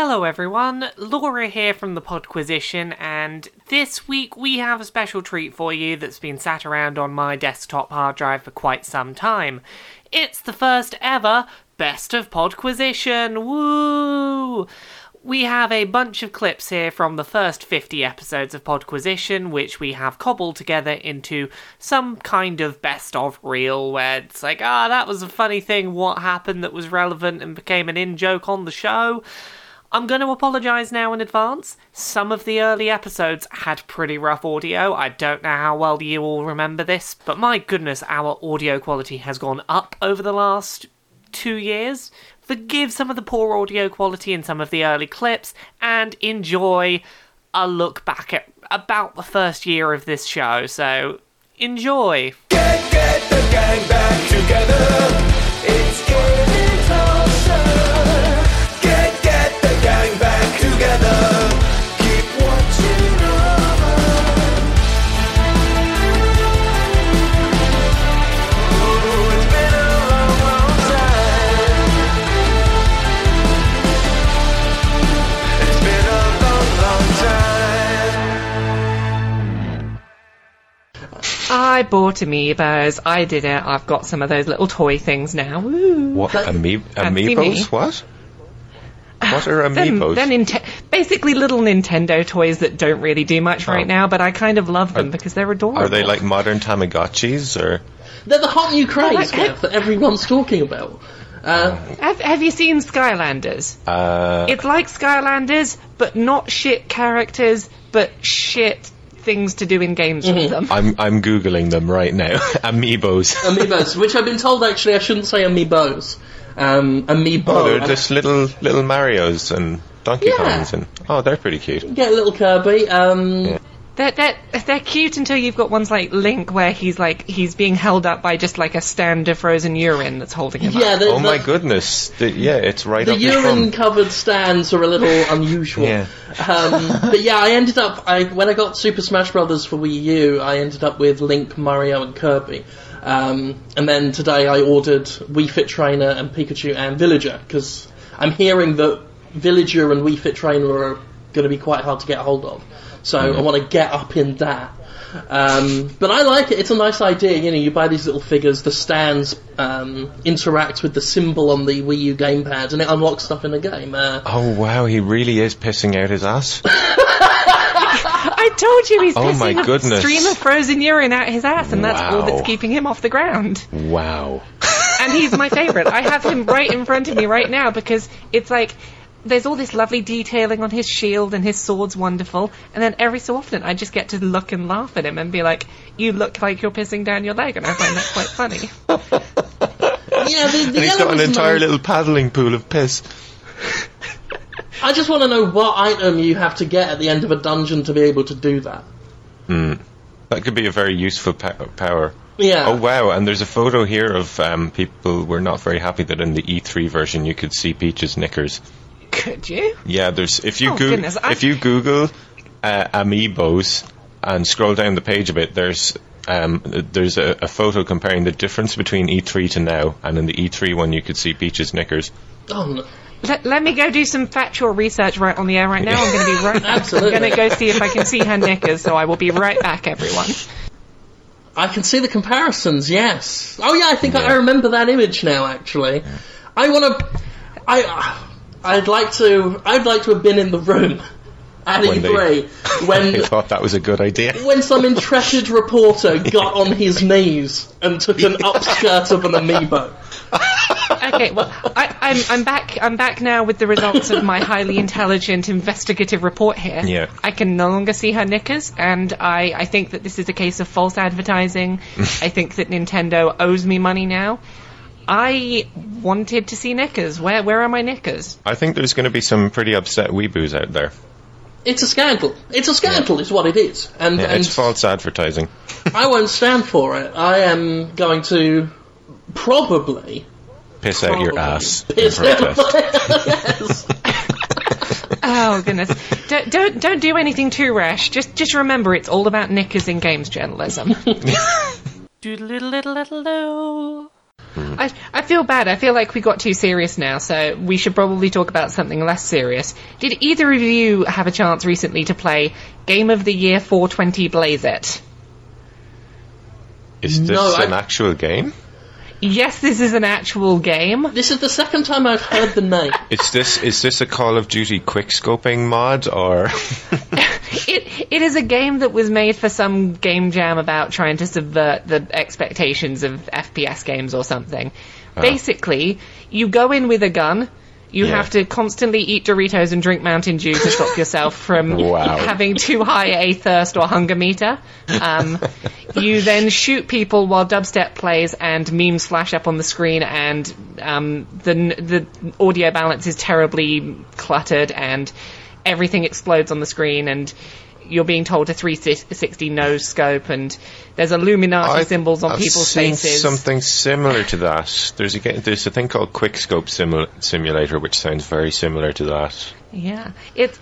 Hello, everyone. Laura here from the Podquisition, and this week we have a special treat for you that's been sat around on my desktop hard drive for quite some time. It's the first ever Best of Podquisition. Woo! We have a bunch of clips here from the first 50 episodes of Podquisition, which we have cobbled together into some kind of best of reel where it's like, ah, that was a funny thing, what happened that was relevant and became an in joke on the show. I'm going to apologise now in advance. Some of the early episodes had pretty rough audio. I don't know how well you all remember this, but my goodness, our audio quality has gone up over the last two years. Forgive some of the poor audio quality in some of the early clips and enjoy a look back at about the first year of this show. So, enjoy. Get, get I bought amiibos. I did it. I've got some of those little toy things now. Woo. What ami- amiibos? What? What are They're, amiibos? they're Ninte- basically little Nintendo toys that don't really do much right Oh. now, but I kind of love them Are- because they're adorable. Are they like modern Tamagotchis or? They're the hot new craze like- Gav, that everyone's talking about. Uh, Have, have you seen Skylanders? Uh, It's like Skylanders, but not shit characters, but shit things to do in games Mm-hmm. with them. I'm I'm googling them right now. amiibos. amiibos, which I've been told actually I shouldn't say amiibos. Um, amiibo. Oh, they're just little little Mario's and Donkey Yeah. Kongs and oh, they're pretty cute. Get a little Kirby. Um, Yeah. They're, they're, they're cute until you've got ones like Link where he's like, he's being held up by just like a stand of frozen urine that's holding him yeah, up. the, Oh the, my goodness! The, yeah, it's right the up your bum. urine-covered stands are a little unusual. Yeah. Um, but yeah, I ended up I when I got Super Smash Brothers for Wii U, I ended up with Link, Mario, and Kirby. Um, and then today I ordered Wii Fit Trainer and Pikachu and Villager because I'm hearing that Villager and Wii Fit Trainer are going to be quite hard to get hold of. So I want to get up in that. Um, but I like it. It's a nice idea. You know, you buy these little figures. The stands um, interact with the symbol on the Wii U gamepad, and it unlocks stuff in the game. Uh, Oh wow, he really is pissing out his ass. I told you he's Oh my pissing a stream of frozen urine out his ass, and that's all that's keeping him off the ground. Wow. And he's my favourite. I have him right in front of me right now because it's like there's all this lovely detailing on his shield and his sword's wonderful. And then every so often I just get to look and laugh at him and be like, "You look like you're pissing down your leg," and I find that quite funny. yeah, the, the And he's got an entire know- little paddling pool of piss. I just want to know what item you have to get at the end of a dungeon to be able to do that. That could be a very useful po- power. Yeah. Oh wow! And there's a photo here of um, people were not very happy that in the E3 version you could see Peach's knickers. Could you? Yeah, there's if you Oh, goo- goodness, I- if you Google uh, amiibos and scroll down the page a bit, there's um, there's a, a photo comparing the difference between E3 to now, and in the E3 one you could see Peach's knickers. Oh. Let, let me go do some factual research right on the air right now. I'm going to be right back. Absolutely. I'm going to go see if I can see her knickers, so I will be right back, everyone. I can see the comparisons. Yes. Oh yeah, I think I, Yeah. I remember that image now. Actually, I want to. I. I'd like to. I'd like to have been in the room at When they- E3 when I thought that was a good idea. when some intrepid reporter got on his knees and took an upskirt of an amiibo. Okay, well, I, I'm, I'm back. I'm back now with the results of my highly intelligent investigative report here. Yeah. I can no longer see her knickers, and I, I think that this is a case of false advertising. I think that Nintendo owes me money now. I wanted to see knickers. Where, where are my knickers? I think there's going to be some pretty upset weeboos out there. It's a scandal. It's a scandal, is what it is. And, Yeah, and it's false advertising. I won't stand for it. I am going to probably Piss out your Probably. ass in piss out protest. yes. Oh goodness! don't, don't don't do anything too rash. Just just remember, it's all about knickers in games journalism. Doodle-diddle-diddle-diddle. I, I feel bad. I feel like we got too serious now, so we should probably talk about something less serious. Did either of you have a chance recently to play Game of the Year 420 Blaze It? Is this No, I- an actual game? Yes, this is an actual game. This is the second time I've heard the name. Is this is this a Call of Duty quickscoping mod or It it is a game that was made for some game jam about trying to subvert the expectations of FPS games or something. Ah. Basically, you go in with a gun. You Yeah. have to constantly eat Doritos and drink Mountain Dew to stop yourself from Wow. having too high a thirst or hunger meter. Um, you then shoot people while dubstep plays and memes flash up on the screen, and um, the the audio balance is terribly cluttered, and everything explodes on the screen, and you're being told a 360 nose scope, and there's Illuminati I've- symbols on I've people's seen faces. Something similar to that. There's a there's a thing called Quickscope Simul- Simulator, which sounds very similar to that. Yeah, it's.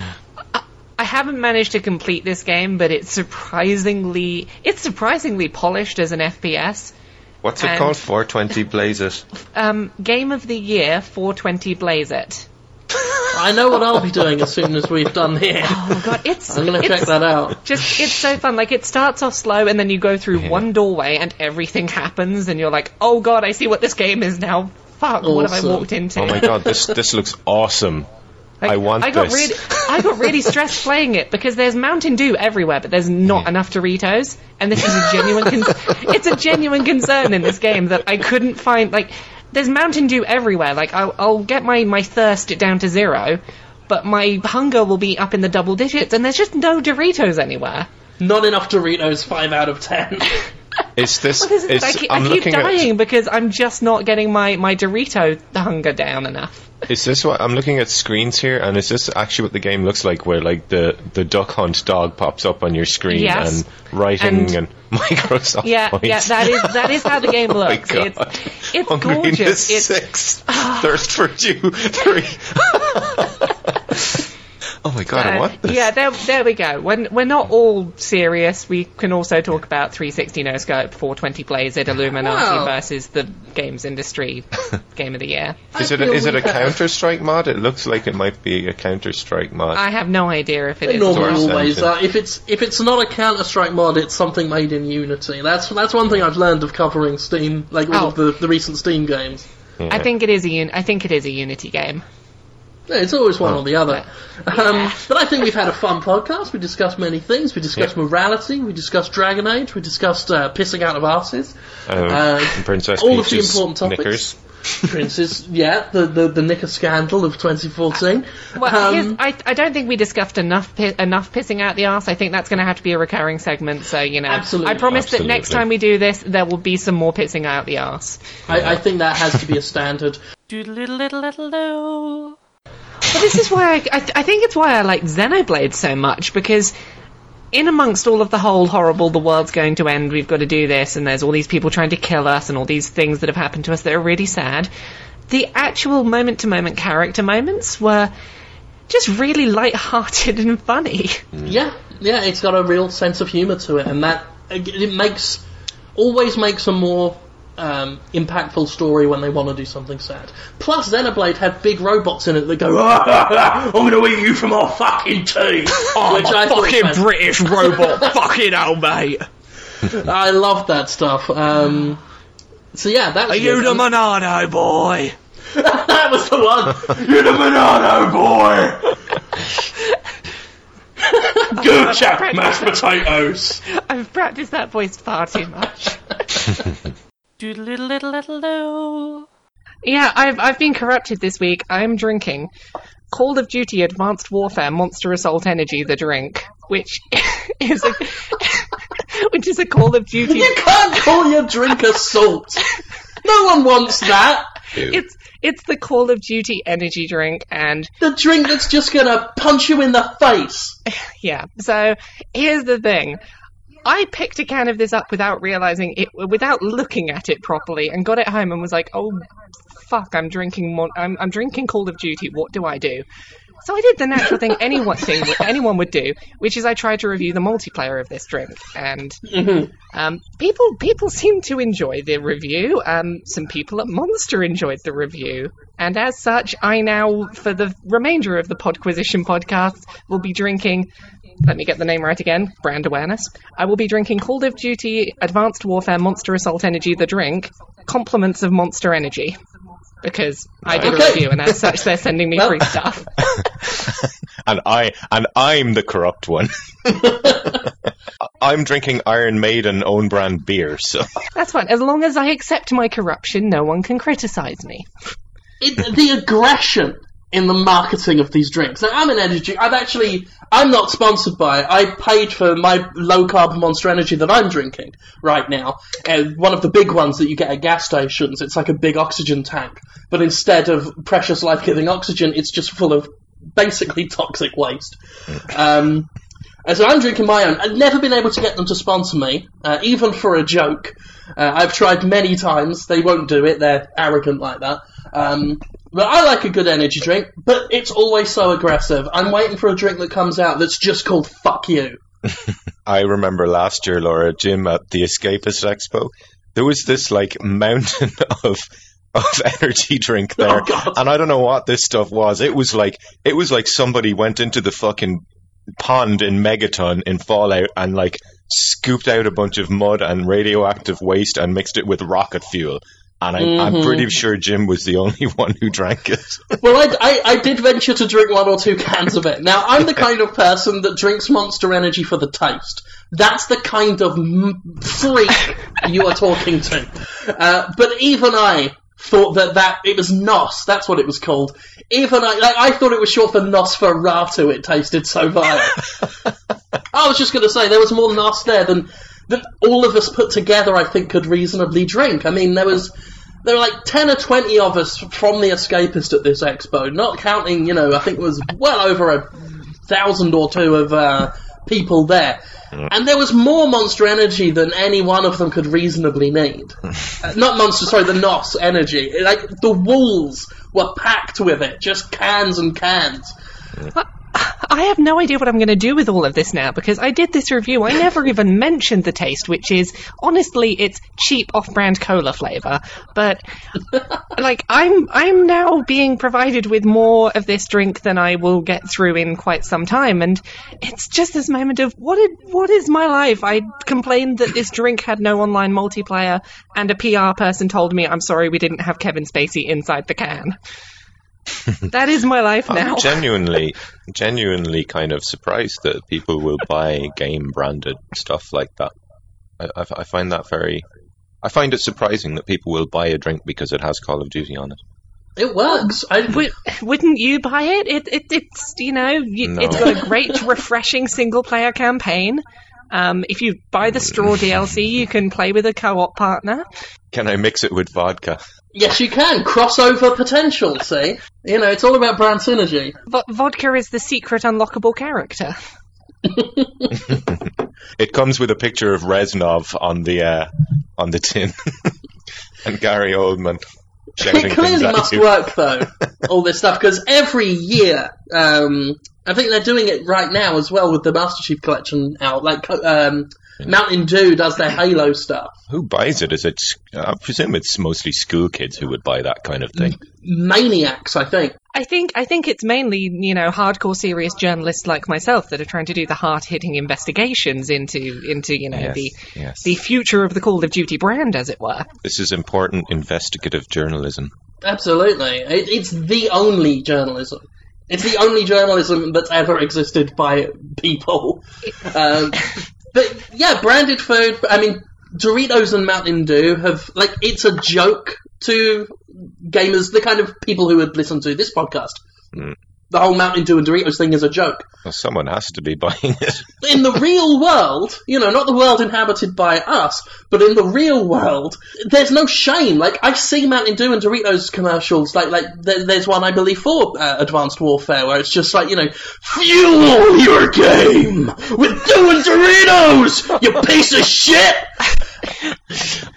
I- I haven't managed to complete this game, but it's surprisingly it's surprisingly polished as an FPS. What's it And- called? 420 Blaze It. Um, game of the year 420 Blaze It. I know what I'll be doing as soon as we've done here. Oh god, it's I'm gonna it's check that out. Just it's so fun. Like it starts off slow, and then you go through one doorway, and everything happens, and you're like, oh god, I see what this game is now. Fuck, what have I walked into? Oh my god, this this looks awesome. Like, I want I got this. really, I got really stressed playing it because there's Mountain Dew everywhere, but there's not enough Doritos, and this is a genuine. Con- it's a genuine concern in this game that I couldn't find. Like, there's Mountain Dew everywhere. Like, I'll, I'll get my my thirst down to zero, but my hunger will be up in the double digits, and there's just no Doritos anywhere. Not enough Doritos, 5 out of 10. Is this? This is- I keep, I'm I keep dying at. because I'm just not getting my, my Dorito hunger down enough. Is this what I'm looking at screens here? And is this actually what the game looks like? Where like the the Duck Hunt dog pops up on your screen Yes. and writing And- and, Microsoft Yeah, points. yeah, that is that is how the game Oh looks. God. it's it's Hungry gorgeous. It's six. Thirst for two, three. oh my god, I Uh, want yeah, there, there we go. When we're not all serious, we can also talk about 360 no scope, 420 Blaze It, Illuminati Wow. versus the games industry game of the year. Is I it a, is it a Counter Strike mod? It looks like it might be a Counter Strike mod. I have no idea if it They is. normally always engine. are. If it's if it's not a Counter Strike mod, it's something made in Unity. That's that's one thing I've learned of covering Steam, like all Oh. of the, the recent Steam games. I think it is a un- I think it is a Unity game. Yeah, it's always one Oh. or the other. Um, but I think we've had a fun podcast. We discussed many things. We discussed Yeah. morality. We discussed Dragon Age. We discussed uh, pissing out of asses. Um, uh, Princess all of the important topics. knickers. Prince's, yeah, the, the, the Knicker scandal of 2014. Well, Um, I, I don't think we discussed enough pi- enough pissing out the arse. I think that's going to have to be a recurring segment. So you know, Absolutely. I promise that next time we do this, there will be some more pissing out the arse. I, I think that has to be a standard. Doodle-diddle-diddle-do. But this is why I, I, I think it's why I like Xenoblade so much because in amongst all of the whole horrible, the world's going to end, we've got to do this, and there's all these people trying to kill us, and all these things that have happened to us that are really sad. The actual moment-to-moment character moments were just really light-hearted and funny. Mm. Yeah, yeah, it's got a real sense of humour to it, and that it makes always makes a more um, impactful story when they want to do something sad. Plus, Xenoblade had big robots in it that go, "Ah, "I'm going to eat you from our fucking teeth," which I was British robot, fucking hell, mate. I loved that stuff. Um, so yeah, that was you the Monado boy? that was the one. You're the Monado boy. Good chap, mashed potatoes. I've practiced that voice far too much. Yeah, I've I've been corrupted this week. I'm drinking Call of Duty Advanced Warfare Monster Assault Energy, the drink, which is a which is a Call of Duty. You can't call your drink assault. No one wants that. It's it's the Call of Duty energy drink, and The drink that's just gonna punch you in the face. yeah. So here's the thing. I picked a can of this up without realizing it, without looking at it properly, and got it home and was like, "Oh, fuck! I'm drinking. Mon- I'm, I'm drinking Call of Duty. What do I do?" So I did the natural thing anyone thing anyone would do, which is I tried to review the multiplayer of this drink, and um, people people seem to enjoy the review. Um, some people at Monster enjoyed the review, and as such, I now, for the remainder of the Podquisition podcast, will be drinking. Let me get the name right again. Brand awareness. I will be drinking Call of Duty Advanced Warfare Monster Assault Energy, the drink. Compliments of Monster Energy. Because I did a review, and as such, they're sending me Well- free stuff. and I and I'm the corrupt one. I'm drinking Iron Maiden own brand beer, so That's fine. As long as I accept my corruption, no one can criticize me. it, the aggression in the marketing of these drinks. Now, I'm an energy. I've actually. I'm not sponsored by it. I paid for my low carb Monster Energy that I'm drinking right now. Uh, one of the big ones that you get at gas stations. It's like a big oxygen tank, but instead of precious life giving oxygen, it's just full of basically toxic waste. Um, and so I'm drinking my own. I've never been able to get them to sponsor me, uh, even for a joke. Uh, I've tried many times. They won't do it. They're arrogant like that. Um, but I like a good energy drink, but it's always so aggressive. I'm waiting for a drink that comes out that's just called "fuck you." I remember last year, Laura, Jim at the Escapist Expo, there was this like mountain of of energy drink oh, there, Oh, and I don't know what this stuff was. It was like it was like somebody went into the fucking pond in Megaton in Fallout and like scooped out a bunch of mud and radioactive waste and mixed it with rocket fuel. And I, I'm Mm-hmm. pretty sure Jim was the only one who drank it. Well, I, I, I did venture to drink one or two cans of it. Now, I'm the kind of person that drinks Monster Energy for the taste. That's the kind of m- freak you are talking to. Uh, but even I thought that, that it was NOS. That's what it was called. Even I, like, I thought it was short for Nosferatu. It tasted so vile. I was just going to say there was more NOS there than than all of us put together. I think could reasonably drink. I mean, there was there were like ten or twenty of us from the Escapist at this expo, not counting. You know, I think it was well over a thousand or two of uh, people there. And there was more Monster Energy than any one of them could reasonably need. Uh, not Monster, sorry, the NOS Energy. Like, the walls were packed with it. Just cans and cans. I have no idea what I'm going to do with all of this now because I did this review. I never even mentioned the taste, which is honestly, it's cheap off-brand cola flavor. But like, I'm I'm now being provided with more of this drink than I will get through in quite some time, and it's just this moment of what did what is my life? I complained that this drink had no online multiplayer, and a PR person told me, "I'm sorry, we didn't have Kevin Spacey inside the can." that is my life now. I'm genuinely, genuinely kind of surprised that people will buy game branded stuff like that. I, I, I find that very. I find it surprising that people will buy a drink because it has Call of Duty on it. It works. I, Would, wouldn't you buy it? It, it it's you know you, No. it's got a great refreshing single player campaign. Um, if you buy the straw DLC, you can play with a co-op partner. Can I mix it with vodka? Yes, you can. Crossover potential, see? You know, it's all about brand synergy. Vo- vodka is the secret unlockable character. It comes with a picture of Reznov on the uh, on the tin, and Gary Oldman shouting It things clearly at must you. work, though, all this stuff, because every year, um, I think they're doing it right now as well with the Master Chief Collection out. Like, um, Mountain Dew does their Halo stuff. Who buys it? Is it? I presume it's mostly school kids who would buy that kind of thing. Maniacs, I think. I think I think it's mainly you know hardcore serious journalists like myself that are trying to do the hard hitting investigations into into you know Yes, the yes. the future of the Call of Duty brand, as it were. This is important investigative journalism. Absolutely. It, it's the only journalism. It's the only journalism that's ever existed by people. Um, but yeah, branded food. I mean, Doritos and Mountain Dew have like it's a joke to gamers, the kind of people who would listen to this podcast. Mm. The whole Mountain Dew and Doritos thing is a joke. Well, someone has to be buying it. In the real world, you know, not the world inhabited by us, but in the real world, there's no shame. Like I see Mountain Dew and Doritos commercials. Like, like there's one I believe for uh, Advanced Warfare where it's just like you know, fuel your game with Dew and Doritos, you piece of shit.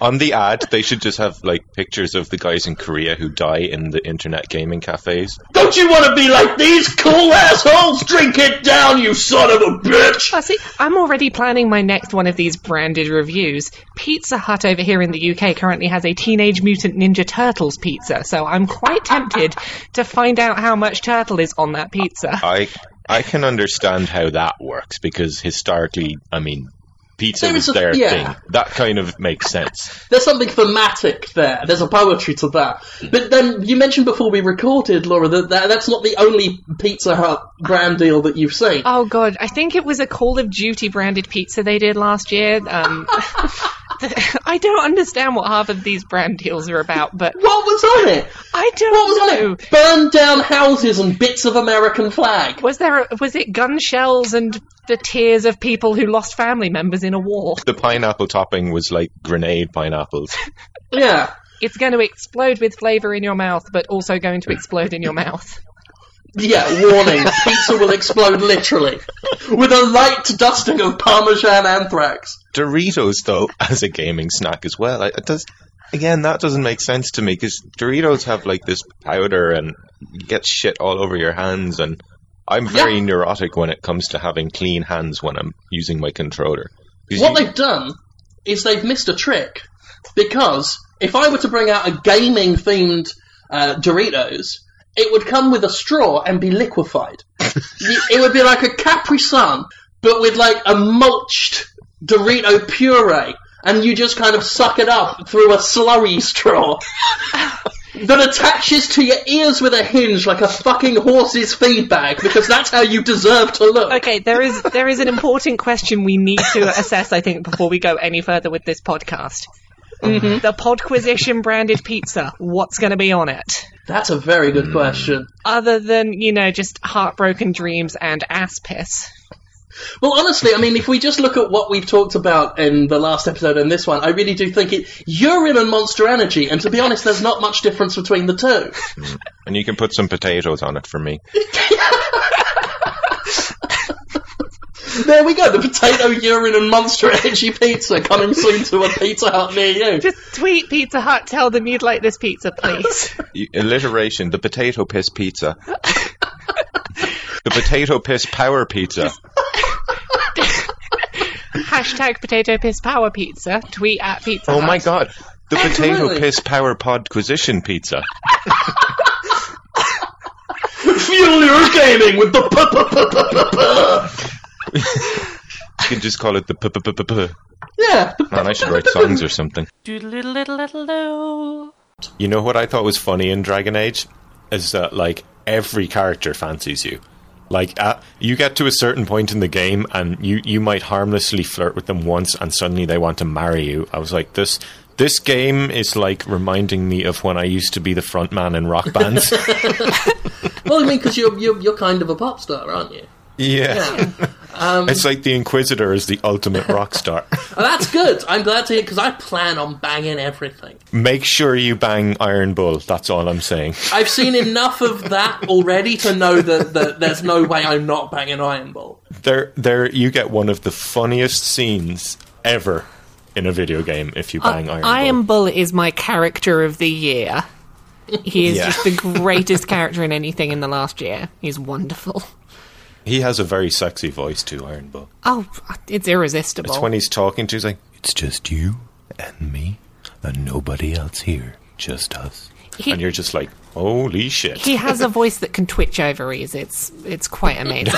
On the ad, they should just have like pictures of the guys in Korea who die in the internet gaming cafes. Don't you want to be like these cool assholes? Drink it down, you son of a bitch! Oh, see, I'm already planning my next one of these branded reviews. Pizza Hut over here in the UK currently has a Teenage Mutant Ninja Turtles pizza, so I'm quite tempted to find out how much turtle is on that pizza. I I can understand how that works because historically, I mean, pizza There was is a- their yeah. thing. That kind of makes sense. There's something thematic there. There's a poetry to that. But then you mentioned before we recorded, Laura, that, that that's not the only Pizza Hut brand deal that you've seen. Oh god, I think it was a Call of Duty branded pizza they did last year. Um, I don't understand what half of these brand deals are about, but What was on it? I don't What was know. on it? Burned down houses and bits of American flag. Was there? A, was it gun shells and the tears of people who lost family members in a war? The pineapple topping was like grenade pineapples. Yeah. It's going to explode with flavour in your mouth, but also going to explode in your mouth. Yeah, warning. Pizza will explode literally. With a light dusting of Parmesan anthrax. Doritos, though, as a gaming snack as well, it does. Again, that doesn't make sense to me because Doritos have like this powder and you get shit all over your hands, and I'm very Yeah. neurotic when it comes to having clean hands when I'm using my controller. What you- they've done is they've missed a trick. Because if I were to bring out a gaming themed uh, Doritos, it would come with a straw and be liquefied. It would be like a Capri Sun, but with like a mulched Dorito puree, and you just kind of suck it up through a slurry straw. That attaches to your ears with a hinge like a fucking horse's feed bag, because that's how you deserve to look. Okay, there is there is an important question we need to assess, I think, before we go any further with this podcast. Mm-hmm. The Podquisition branded pizza. What's going to be on it? That's a very good mm. question. Other than you know, just heartbroken dreams and ass piss. Well, honestly, I mean, if we just look at what we've talked about in the last episode and this one, I really do think it urine and Monster Energy, and to be honest, there's not much difference between the two. Mm. and you can put some potatoes on it for me. There we go, the potato urine and Monster Energy pizza coming soon to a Pizza Hut near you. Just tweet Pizza Hut, tell them you'd like this pizza, please. Alliteration: the potato piss pizza. the potato piss power pizza. Hashtag potato piss power pizza. Tweet at Pizza Oh Hut. my god. The potato Absolutely. piss power podquisition pizza. Fuel your gaming with the. You can just call it the p p p p p. Yeah. Man, I should write songs or something. You know what I thought was funny in Dragon Age is that like every character fancies you. Like uh, you get to a certain point in the game and you you might harmlessly flirt with them once and suddenly they want to marry you. I was like this this game is like reminding me of when I used to be the front man in rock bands. Well, I mean, because you're, you're, you're kind of a pop star, aren't you? yeah. Um, it's like the Inquisitor is the ultimate rock star. Oh, that's good. I'm glad to hear, because I plan on banging everything. Make sure you bang Iron Bull. That's all I'm saying. I've seen enough of that already to know that, that there's no way I'm not banging Iron Bull. There, there, you get one of the funniest scenes ever in a video game if you uh, bang Iron Bull. Iron Bull is my character of the year. He is Yeah. just the greatest character in anything in the last year. He's wonderful. He has a very sexy voice too, Iron Bull. Oh, it's irresistible. It's when he's talking to, he's like, "It's just you and me, and nobody else here, just us." He- and you're just like, "Holy shit!" he has a voice that can twitch ovaries. It's it's quite amazing.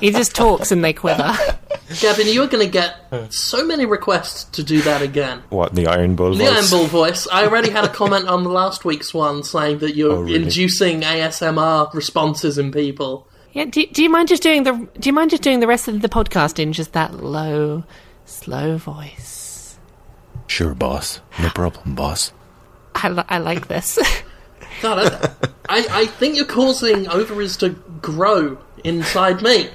he just talks and they quiver. Gavin, you're going to get so many requests to do that again. what the Iron Bull The voice? Iron Bull voice. I already had a comment on the last week's one saying that you're Oh, really? inducing ASMR responses in people. Yeah, do, do you mind just doing the Do you mind just doing the rest of the podcast in just that low, slow voice? Sure, boss. No problem, boss. I, li- I like this. God, I, I, I think you're causing ovaries to grow inside me.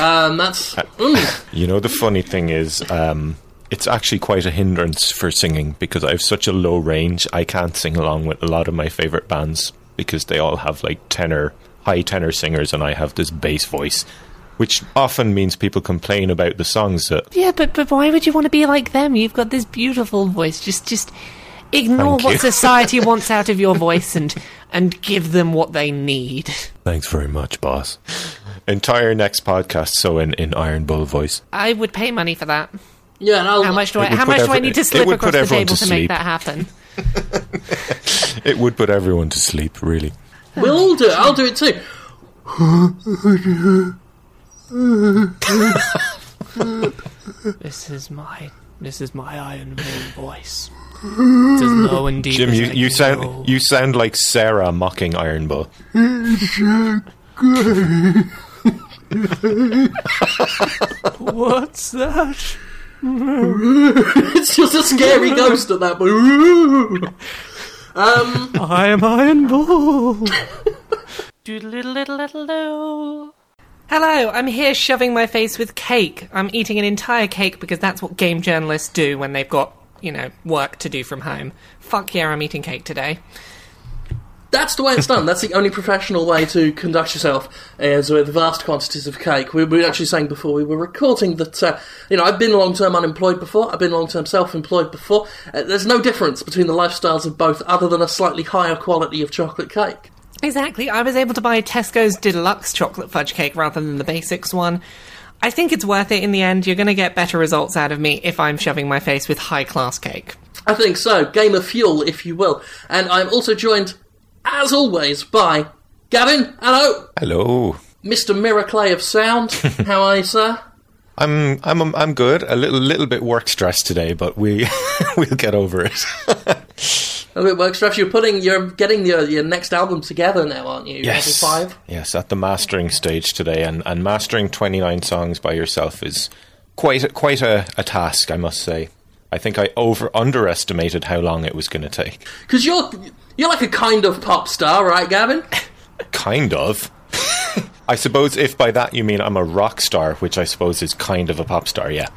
Um, that's. Mm. You know, the funny thing is, um, it's actually quite a hindrance for singing because I have such a low range. I can't sing along with a lot of my favorite bands because they all have like tenor, high tenor singers, and I have this bass voice. which often means people complain about the songs that. Yeah, but but why would you want to be like them? You've got this beautiful voice. Just just ignore Thank what you. society wants out of your voice and and give them what they need. Thanks very much, boss. Entire next podcast, so in, in Iron Bull voice. I would pay money for that. Yeah, and I'll, How much do I? How put much do I need to slip across the table to to, make that happen? It would put everyone to sleep, really. We'll all do it. I'll do it too. This is my this is my Iron Bull voice. It's as low and deep. Jim, as you, I you can sound go. you sound like Sarah mocking Iron Bull. What's that? It's just a scary ghost at that point. Um, I am Iron Bull. Doodle-diddle-diddle-diddle. Hello, I'm here shoving my face with cake. I'm eating an entire cake because that's what game journalists do when they've got, you know, work to do from home. Fuck yeah, I'm eating cake today. That's the way it's done. That's the only professional way to conduct yourself is with vast quantities of cake. We were actually saying before we were recording that, uh, you know, I've been long-term unemployed before. I've been long-term self-employed before. Uh, there's no difference between the lifestyles of both other than a slightly higher quality of chocolate cake. Exactly. I was able to buy Tesco's deluxe chocolate fudge cake rather than the basics one. I think it's worth it in the end. You're going to get better results out of me if I'm shoving my face with high class cake. I think so. Game of fuel, if you will. And I'm also joined, as always, by Gavin. Hello, Hello. Mr. Miracle of Sound. How are you, sir? I'm I'm I'm good. A little little bit work stressed today, but we we'll get over it. A bit work stress. You're putting, you're getting your your next album together now, aren't you? yes. Level five. Yes, at the mastering stage today, and, and mastering 29 songs by yourself is quite quite a, a task, I must say. I think I over underestimated how long it was going to take. Because you're you're like a kind of pop star, right, Gavin? Kind of. I suppose if by that you mean I'm a rock star, which I suppose is kind of a pop star, yeah.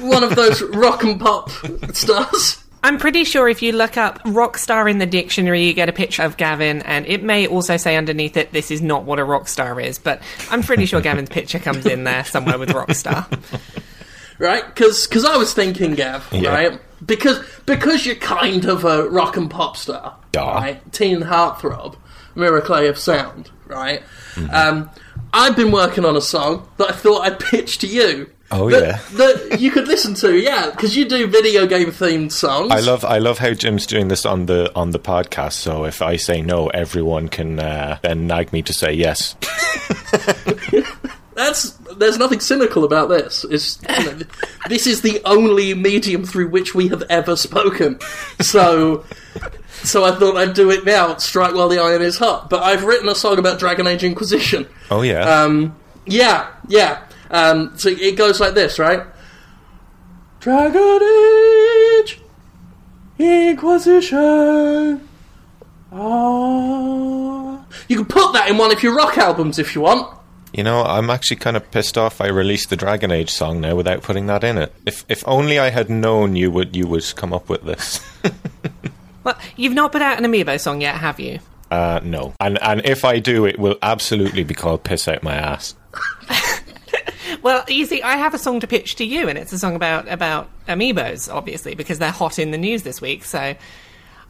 One of those rock and pop stars. I'm pretty sure if you look up rock star in the dictionary, you get a picture of Gavin, and it may also say underneath it, this is not what a rock star is, but I'm pretty sure Gavin's picture comes in there somewhere with rock star. right? Because I was thinking, Gav, Yeah. right? Because because you're kind of a rock and pop star, Yeah. right? Teen heartthrob, miracle of Sound, right? Mm-hmm. Um, I've been working on a song that I thought I'd pitch to you. Oh, that, yeah. that you could listen to, yeah, because you do video game themed songs. I love I love how Jim's doing this on the on the podcast. So if I say no, everyone can uh, then nag me to say yes. That's there's nothing cynical about this. It's you know, this is the only medium through which we have ever spoken. So so I thought I'd do it now, strike while the iron is hot. But I've written a song about Dragon Age Inquisition. Oh yeah. Um yeah, yeah. Um so it goes like this, right? Dragon Age Inquisition Ah. You can put that in one of your rock albums if you want. You know, I'm actually kind of pissed off. I released the Dragon Age song now without putting that in it. If if only I had known you would you would come up with this. Well, you've not put out an Amiibo song yet, have you? Uh, no. And and if I do, it will absolutely be called "Piss Out My Ass." Well, you see, I have a song to pitch to you, and it's a song about about amiibos, obviously, because they're hot in the news this week. So,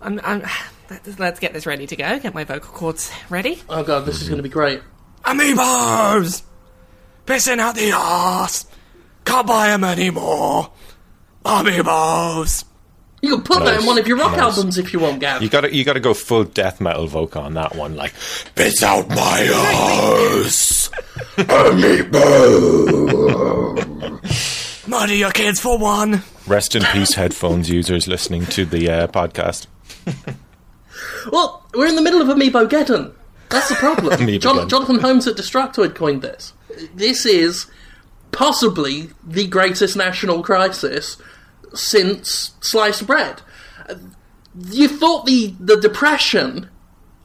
I'm, I'm, let's- let's get this ready to go. Get my vocal cords ready. Oh god, this is going to be great. Amiibos, pissing out the arse. Can't buy them anymore. Amiibos. You can put that in one of your rock nice. albums if you want, Gav. You gotta you gotta go full death metal vocal on that one, like "Piss out my ass." Murder your kids for one. Rest in peace, headphones users listening to the uh, podcast. Well, we're in the middle of Amiibo Geddon. That's the problem. Jon- Jonathan Holmes at Destructoid coined this. This is possibly the greatest national crisis since sliced bread. Uh, You thought the, the depression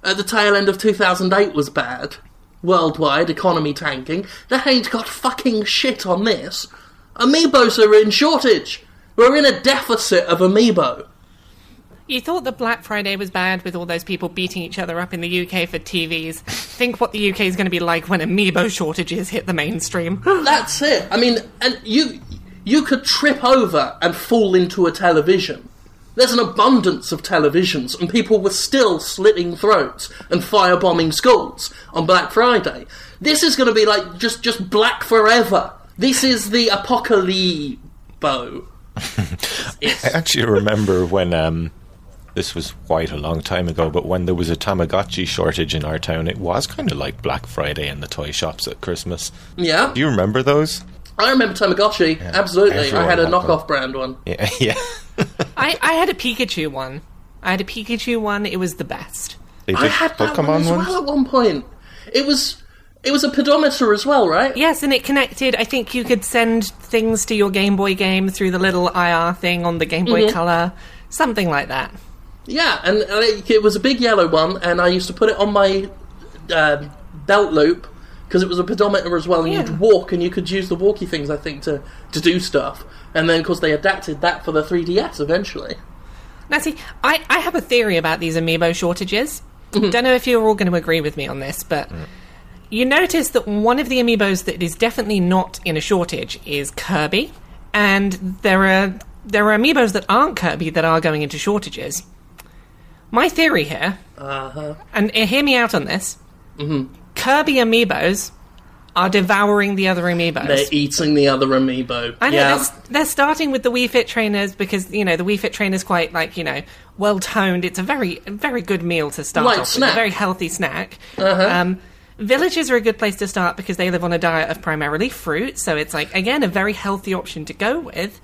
at the tail end of 2008 was bad. Worldwide, economy tanking. They ain't got fucking shit on this. Amiibos are in shortage. We're in a deficit of Amiibo. You thought that Black Friday was bad with all those people beating each other up in the UK for TVs. Think what the UK is going to be like when amiibo shortages hit the mainstream. That's it. I mean, and you you could trip over and fall into a television. There's an abundance of televisions, and people were still slitting throats and firebombing schools on Black Friday. This is going to be like just just black forever. This is the apocalypse. I actually remember when um, this was quite a long time ago, but when there was a Tamagotchi shortage in our town, it was kind of like Black Friday in the toy shops at Christmas. Yeah, Do you remember those? I remember Tamagotchi. Absolutely, I had a had them. knockoff brand one. Yeah, yeah. I, I had a Pikachu one. I had a Pikachu one. It was the best. I had that Pokemon one as ones. well at one point. It was it was a pedometer as well, right? Yes, and it connected. I think you could send things to your Game Boy game through the little IR thing on the Game Boy mm-hmm. Color, something like that. Yeah, and it was a big yellow one, and I used to put it on my uh, belt loop because it was a pedometer as well, and Yeah. you'd walk, and you could use the walkie things, I think, to to do stuff. And then, of course, they adapted that for the 3DS eventually. Now, see, I, I have a theory about these amiibo shortages. Don't know if you're all going to agree with me on this, but you notice that one of the amiibos that is definitely not in a shortage is Kirby, and there are there are amiibos that aren't Kirby that are going into shortages. My theory here, Uh-huh. and uh, hear me out on this: Kirby amiibos are devouring the other amiibos. They're eating the other amiibo. I know yeah. they're, they're starting with the Wii Fit trainers because you know the Wii Fit trainer's quite like you know well toned. It's a very very good meal to start Light off with, a very healthy snack. Uh-huh. Um, villages are a good place to start because they live on a diet of primarily fruit, so it's like again a very healthy option to go with.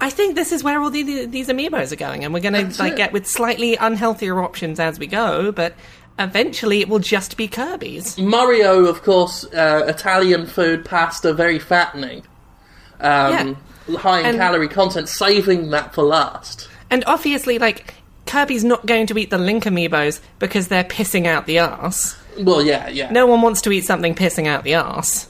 I think this is where all the, these amiibos are going, and we're going to like it. get with slightly unhealthier options as we go, but. Eventually, it will just be Kirby's. Mario, of course, uh, Italian food, pasta, very fattening. Um, High in And- calorie content, saving that for last. And obviously, like, Kirby's not going to eat the Link amiibos because they're pissing out the ass. Well, yeah, yeah. No one wants to eat something pissing out the ass.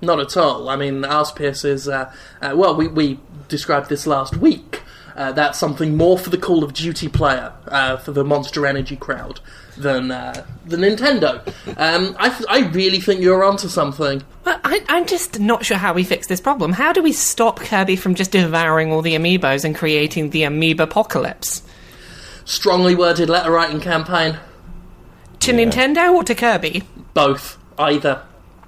Not at all. I mean, ass piss is, uh, uh, well, we, we described this last week. Uh, that's something more for the Call of Duty player, uh, for the Monster Energy crowd, than uh, the Nintendo. Um, I, th- I really think you're onto something. But I, I'm just not sure how we fix this problem. How do we stop Kirby from just devouring all the amiibos and creating the amiibo apocalypse? Strongly worded letter writing campaign. To Nintendo or to Kirby? Both. Either.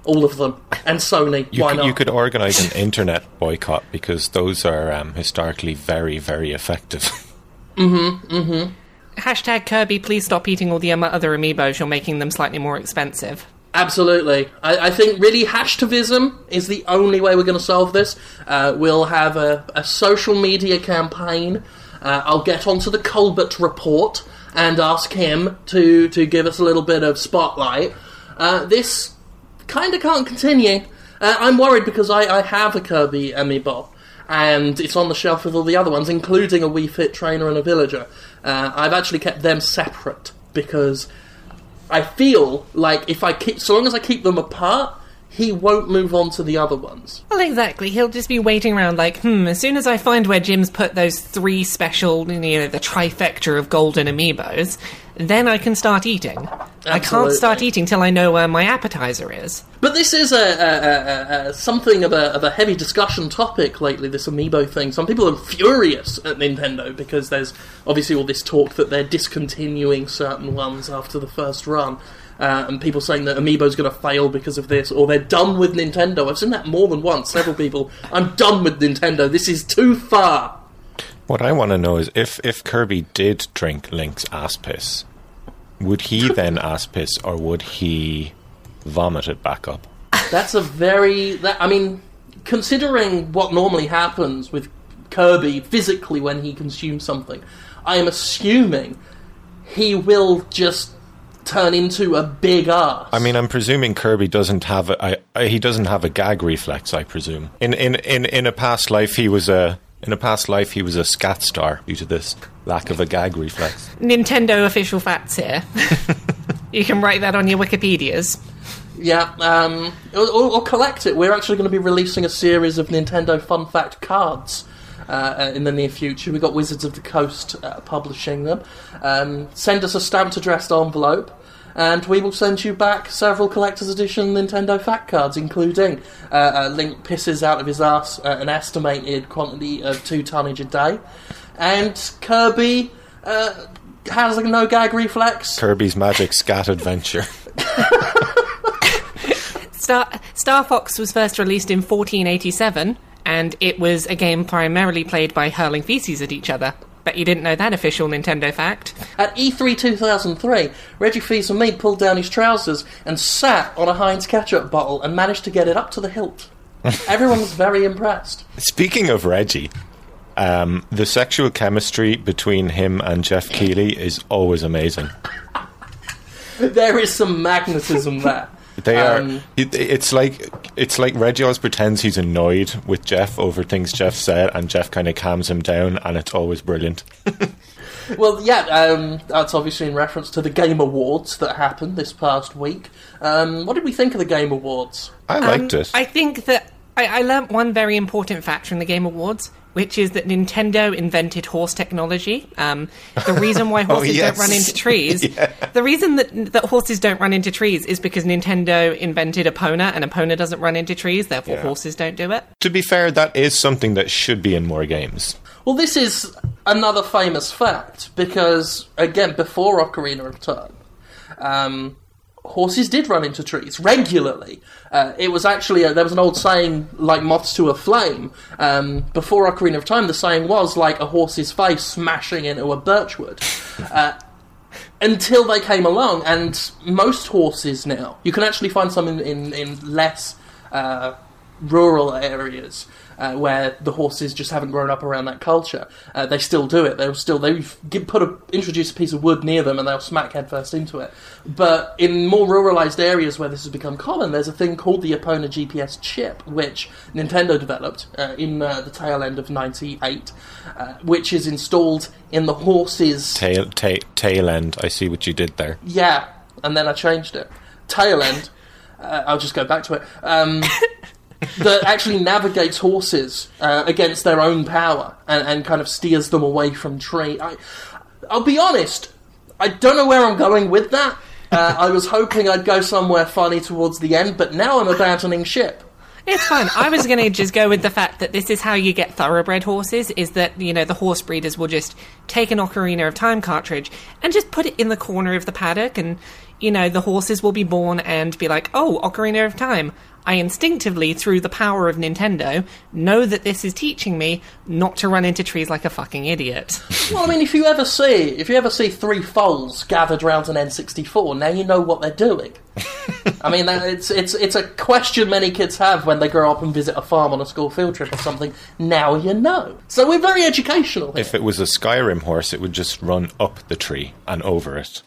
All of them. And Sony. You Why could, not? you could organise an internet boycott because those are um, historically very, very effective. Mhm, mhm. Hashtag Kirby, please stop eating all the other amiibos. You're making them slightly more expensive. Absolutely. I, I think really hashtavism is the only way we're going to solve this. Uh, we'll have a, a social media campaign. Uh, I'll get onto the Colbert report and ask him to, to give us a little bit of spotlight. Uh, this kind of can't continue. Uh, I'm worried because I, I have a Kirby amiibo. And it's on the shelf with all the other ones, including a Wii Fit trainer and a villager. Uh, I've actually kept them separate because I feel like if I keep, so long as I keep them apart, he won't move on to the other ones. Well, exactly. He'll just be waiting around like, hmm, as soon as I find where Jim's put those three special, you know, the trifecta of golden amiibos, then I can start eating. I can't start eating till I know where my appetizer is. But this is a, a, a, a something of a, of a heavy discussion topic lately. This amiibo thing. Some people are furious at Nintendo because there's obviously all this talk that they're discontinuing certain ones after the first run. Uh, and people saying that Amiibo's going to fail because of this, or they're done with Nintendo. I've seen that more than once. Several people, I'm done with Nintendo. This is too far. What I want to know is if, if Kirby did drink Link's ass piss, would he then ass piss or would he vomit it back up? That's a very. That, I mean, considering what normally happens with Kirby physically when he consumes something, I am assuming he will just turn into a big ass. I mean, I'm presuming Kirby doesn't have a I, I, he doesn't have a gag reflex. I presume in in in in a past life he was a in a past life he was a scat star due to this lack of a gag reflex. Nintendo official facts here. you can write that on your Wikipedias. yeah, um, or, or, or collect it. We're actually going to be releasing a series of Nintendo fun fact cards. uh, uh, in the near future. We've got Wizards of the Coast uh, publishing them. Um, send us a stamped addressed envelope. And we will send you back several collector's edition Nintendo fact cards, including uh, uh, Link pisses out of his ass uh, an estimated quantity of two tonnage a day, and Kirby uh, has a no gag reflex. Kirby's Magic Scat Adventure. Star Star Fox was first released in 1487, and it was a game primarily played by hurling feces at each other. Bet you didn't know that official Nintendo fact. At E E3 2003, Reggie Fils-Aimé pulled down his trousers and sat on a Heinz ketchup bottle and managed to get it up to the hilt. Everyone was very impressed. Speaking of Reggie, um, the sexual chemistry between him and Geoff Keighley is always amazing. There is some magnetism there. They Um, are. It, it's like it's like Reggie always pretends he's annoyed with Geoff over things Geoff said, and Jeff kind of calms him down, and it's always brilliant. Well, yeah, um, that's obviously in reference to the Game Awards that happened this past week. Um, what did we think of the Game Awards? I liked Um, it. I think that I, I learnt one very important fact from the Game Awards, which is that Nintendo invented horse technology. Um, the reason why horses Oh, yes. don't run into trees, the reason that that horses don't run into trees is because Nintendo invented Epona, and Epona doesn't run into trees. Therefore, Yeah. horses don't do it. to be fair, that is something that should be in more games. Well, this is another famous fact because, again, before Ocarina of Time, um, horses did run into trees regularly. Uh, it was actually a, there was an old saying like moths to a flame. Um, before Ocarina of Time, the saying was like a horse's face smashing into a birchwood. Uh, until they came along, and most horses now you can actually find some in in, in less uh, rural areas. Uh, where the horses just haven't grown up around that culture, uh, they still do it. They'll still they put a introduce a piece of wood near them and they'll smack headfirst into it. But in more ruralized areas where this has become common, there's a thing called the Epona GPS chip, which Nintendo developed uh, in uh, the tail end of '98, uh, which is installed in the horses' Tail, ta- tail end. I see what you did there. yeah, and then I changed it. Tail end. Uh, I'll just go back to it. Um, that actually navigates horses uh, against their own power and, and kind of steers them away from tree. I, I'll be honest. I don't know where I'm going with that. Uh, I was hoping I'd go somewhere funny towards the end, but now I'm abandoning ship. It's fine. I was going to just go with the fact that this is how you get thoroughbred horses. Is that you know the horse breeders will just take an Ocarina of Time cartridge and just put it in the corner of the paddock, and you know the horses will be born and be like, "Oh, Ocarina of Time." I instinctively, through the power of Nintendo, know that this is teaching me not to run into trees like a fucking idiot. Well, I mean, if you ever see if you ever see three foals gathered round an N64, now you know what they're doing. I mean, that, it's it's it's a question many kids have when they grow up and visit a farm on a school field trip or something. Now you know. So we're very educational. Here. If it was a Skyrim horse, it would just run up the tree and over it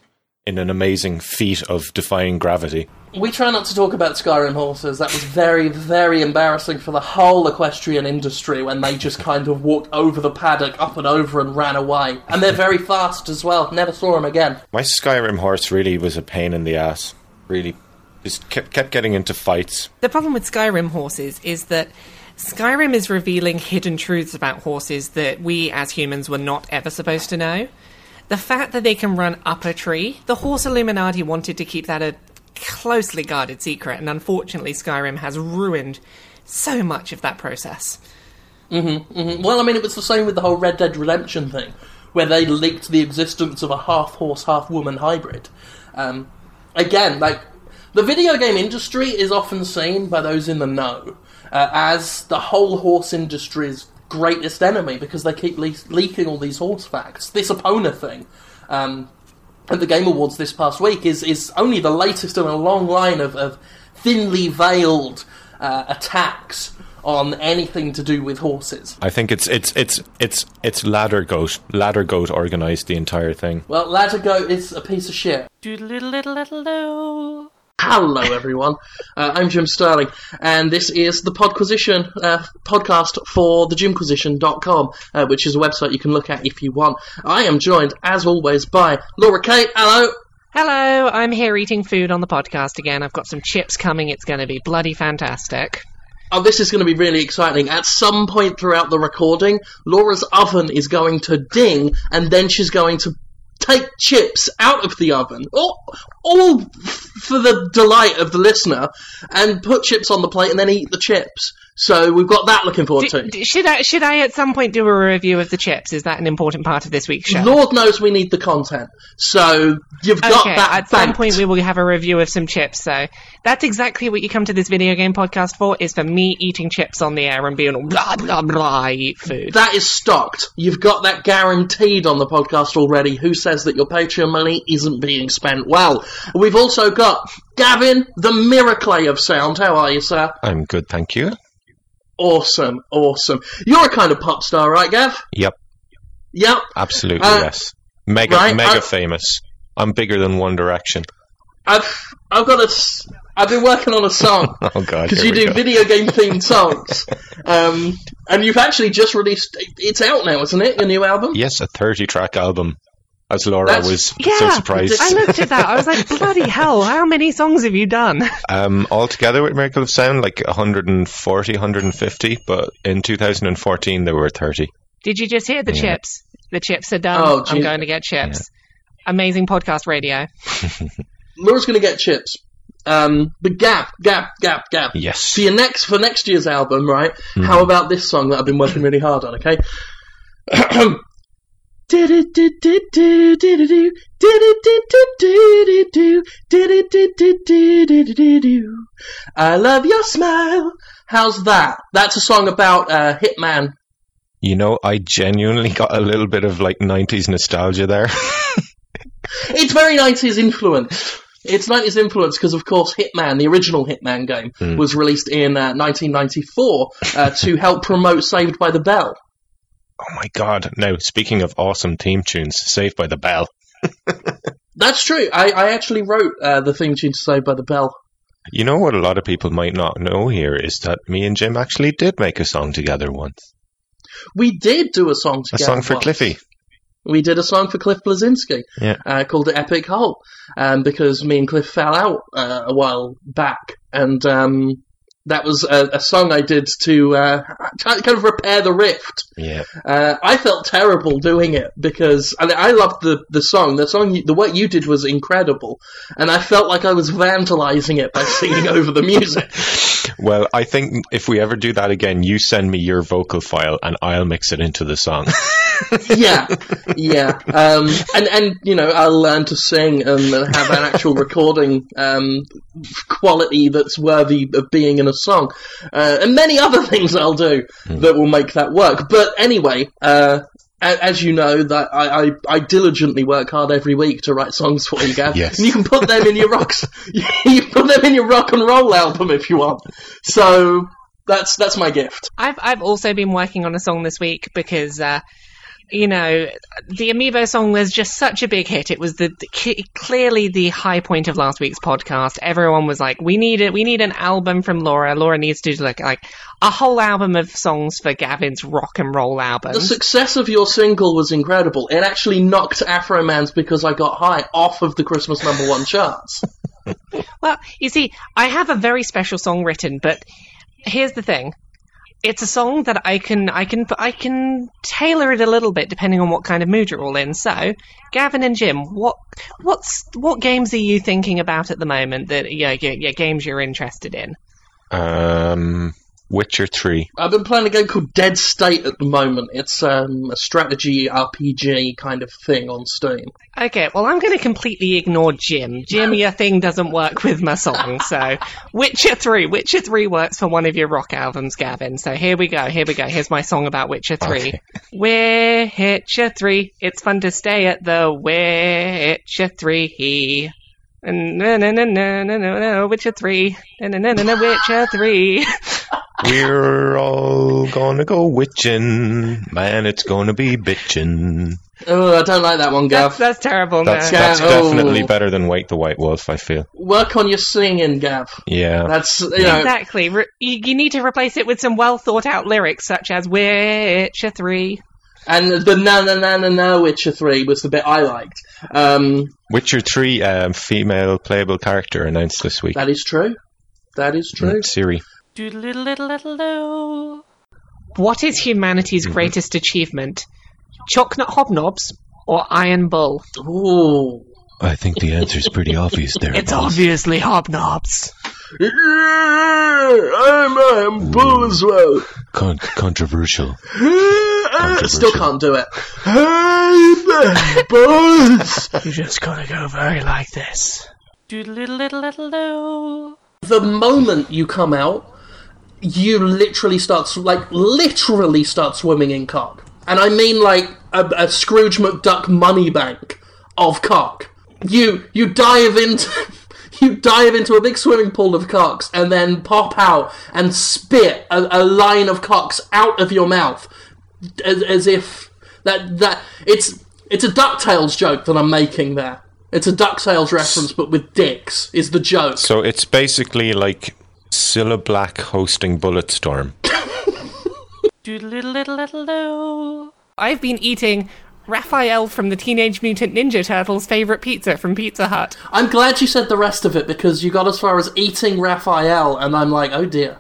in an amazing feat of defying gravity. We try not to talk about Skyrim horses. That was very, very embarrassing for the whole equestrian industry when they just kind of walked over the paddock, up and over, and ran away. And they're very fast as well. Never saw them again. My Skyrim horse really was a pain in the ass. Really, just kept kept getting into fights. The problem with Skyrim horses is that Skyrim is revealing hidden truths about horses that we as humans were not ever supposed to know. The fact that they can run up a tree, the horse Illuminati wanted to keep that a closely guarded secret, and unfortunately, Skyrim has ruined so much of that process. Well, I mean, it was the same with the whole Red Dead Redemption thing, where they leaked the existence of a half horse, half woman hybrid. Um, again, like, the video game industry is often seen by those in the know uh, as the whole horse industry's greatest enemy because they keep le- leaking all these horse facts. This Epona thing. Um, at the Game Awards this past week is is only the latest in a long line of, of thinly veiled uh, attacks on anything to do with horses. I think it's it's it's it's it's Ladder Goat. Ladder Goat organised the entire thing. Well, ladder goat is a piece of shit. Hello, everyone. Uh, I'm Jim Sterling, and this is the Podquisition uh, podcast for thejimquisition.com, uh, which is a website you can look at if you want. I am joined, as always, by Laura Kate. Hello. Hello, I'm here eating food on the podcast again. I've got some chips coming. It's going to be bloody fantastic. oh, this is going to be really exciting. At some point throughout the recording, Laura's oven is going to ding, and then she's going to take chips out of the oven, all, all for the delight of the listener, and put chips on the plate and then eat the chips. So we've got that looking forward D- to. should I should I at some point do a review of the chips? Is that an important part of this week's show? Lord knows we need the content. So you've got okay, that at some point we will have a review of some chips. So that's exactly what you come to this video game podcast for: is for me eating chips on the air and being all blah blah blah. I eat food. That is stocked. You've got that guaranteed on the podcast already. Who says that your Patreon money isn't being spent well? We've also got Gavin, the miracle of sound. How are you, sir? I'm good, thank you. Awesome, awesome. You're a kind of pop star, right, Gav? Yep, Yep. absolutely Uh, yes. Mega, right, mega uh, famous. I'm bigger than One Direction. I've I've got a, I've been working on a song. Oh god, because you do go. video game themed songs, um, and you've actually just released. It's out now, isn't it? Your new album. Yes, a 30 track album. As Laura That's- was yeah, so surprised. I looked at that. I was like, bloody hell! How many songs have you done? Um, altogether with Miracle of Sound, like 140, 150, but in 2014 there were 30. Did you just hear the Yeah. chips? The chips are done. Oh, I'm going to get chips. Amazing podcast radio. Laura's going to get chips. Um, but Gap, Gap, Gap, Gap. Yes. For your next for next year's album, right? How about this song that I've been working really hard on? Okay. I love your smile. How's that? That's a song about uh, Hitman. You know, I genuinely got a little bit of like 90s nostalgia there. It's very 90s influence. It's 90s influence because, of course, Hitman, the original Hitman game, Hmm. was released in uh, 1994 uh, to help promote Saved by the Bell. Oh my god. Now, speaking of awesome theme tunes, Saved by the Bell. That's true. I, I actually wrote uh, the theme tune to Saved by the Bell. You know what a lot of people might not know here is that me and Jim actually did make a song together once. We did do a song together. A song for once. Cliffy. We did a song for Cliff Bleszinski Yeah. uh, called "The Epic Hole" um, because me and Cliff fell out uh, a while back, and um, that was a, a song I did to uh, kind of repair the rift. Yeah. Uh, I felt terrible doing it because and I loved the, the song. The song, you, the what you did was incredible, and I felt like I was vandalizing it by singing over the music. Well, I think if we ever do that again, you send me your vocal file and I'll mix it into the song. yeah, yeah, um, and and you know I'll learn to sing and have an actual recording um, quality that's worthy of being in a song, uh, and many other things I'll do that will make that work. But anyway. Uh, as you know, that I, I, I diligently work hard every week to write songs for you, Gav. Yes. And you can put them in your rocks. you can put them in your rock and roll album if you want. So that's that's my gift. I've I've also been working on a song this week because uh, you know the Amiibo song was just such a big hit. It was the, clearly the high point of last week's podcast. Everyone was like, "We need it. We need an album from Laura. Laura needs to do like like a whole album of songs for Gavin's rock and roll album." The success of your single was incredible. It actually knocked Afroman's Because I Got High off of the Christmas number one charts. Well, you see, I have a very special song written, but here's the thing. It's a song that I can I can I can tailor it a little bit depending on what kind of mood you're all in. So, Gavin and Jim, what what's what games are you thinking about at the moment that yeah, yeah, yeah games you're interested in? um, Witcher 3. I've been playing a game called Dead State at the moment. It's um, a strategy RPG kind of thing on Steam. Okay, well I'm going to completely ignore Jim. Jim, your thing doesn't work with my song. So, Witcher 3, Witcher 3 works for one of your rock albums, Gavin. So here we go. Here we go. Here's my song about Witcher 3. Okay. Witcher 3. It's fun to stay at the Witcher 3. No, no, no, no, no, no, no, Witcher 3. No, no, no, no, no, Witcher 3. We're all gonna go witching. Man, it's gonna be bitchin'. Oh, I don't like that one, Gav. that's terrible. That's, no. that's Oh. definitely better than Wake the White Wolf, I feel. Work on your singing, Gav. Yeah. That's you know. Exactly. Re- you, you need to replace it with some well thought out lyrics, such as Witcher 3. And the na na na na na Witcher three was the bit I liked. Um, Witcher 3 um, female playable character announced this week. that is true. That is true. Mm, Siri. Doodle-diddle-diddle-do. What is humanity's greatest achievement? Chocolate hobnobs or Iron Bull? Ooh. I think the answer is pretty obvious there. It's obviously hobnobs. Yeah, I'm Iron Bull as well. Con- controversial. I still can't do it. Hey, boys. You just gotta go very like this. Doodle-diddle-diddle-do. The moment you come out, you literally start, sw- like, literally start swimming in cock. And I mean, like, a, a Scrooge McDuck money bank of cock. You, you dive into, you dive into a big swimming pool of cocks and then pop out and spit a, a line of cocks out of your mouth. As, as if that, that, it's, it's a DuckTales joke that I'm making there. It's a DuckTales reference, but with dicks, is the joke. So it's basically like Cilla Black hosting Bulletstorm. I've been eating Raphael from the Teenage Mutant Ninja Turtles' favorite pizza from Pizza Hut. I'm glad you said the rest of it because you got as far as eating Raphael, and I'm like, oh dear.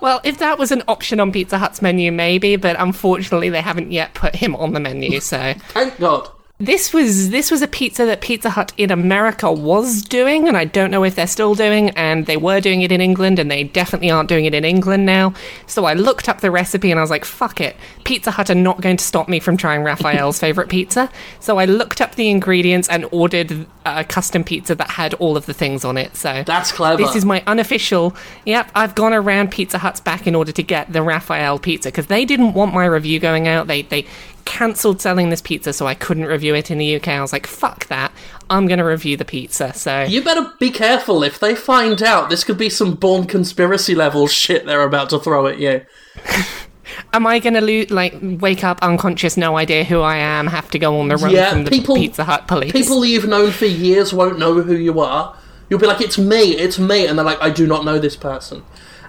Well, if that was an option on Pizza Hut's menu, maybe, but unfortunately they haven't yet put him on the menu, so. Thank God. This was this was a pizza that Pizza Hut in America was doing, and I don't know if they're still doing. And they were doing it in England, and they definitely aren't doing it in England now. So I looked up the recipe, and I was like, "Fuck it, Pizza Hut are not going to stop me from trying Raphael's favorite pizza." So I looked up the ingredients and ordered a custom pizza that had all of the things on it. So That's clever. this is my unofficial. Yep, I've gone around Pizza Hut's back in order to get the Raphael pizza because they didn't want my review going out. They they cancelled selling this pizza, so I couldn't review it in the UK. I was like, fuck that. I'm gonna review the pizza. So You better be careful. If they find out, this could be some Bourne conspiracy level shit they're about to throw at you. am I gonna lo- like wake up unconscious, no idea who I am, have to go on the run Yeah, from the people- Pizza Hut police? People you've known for years won't know who you are. You'll be like, "It's me, it's me," and they're like, "I do not know this person."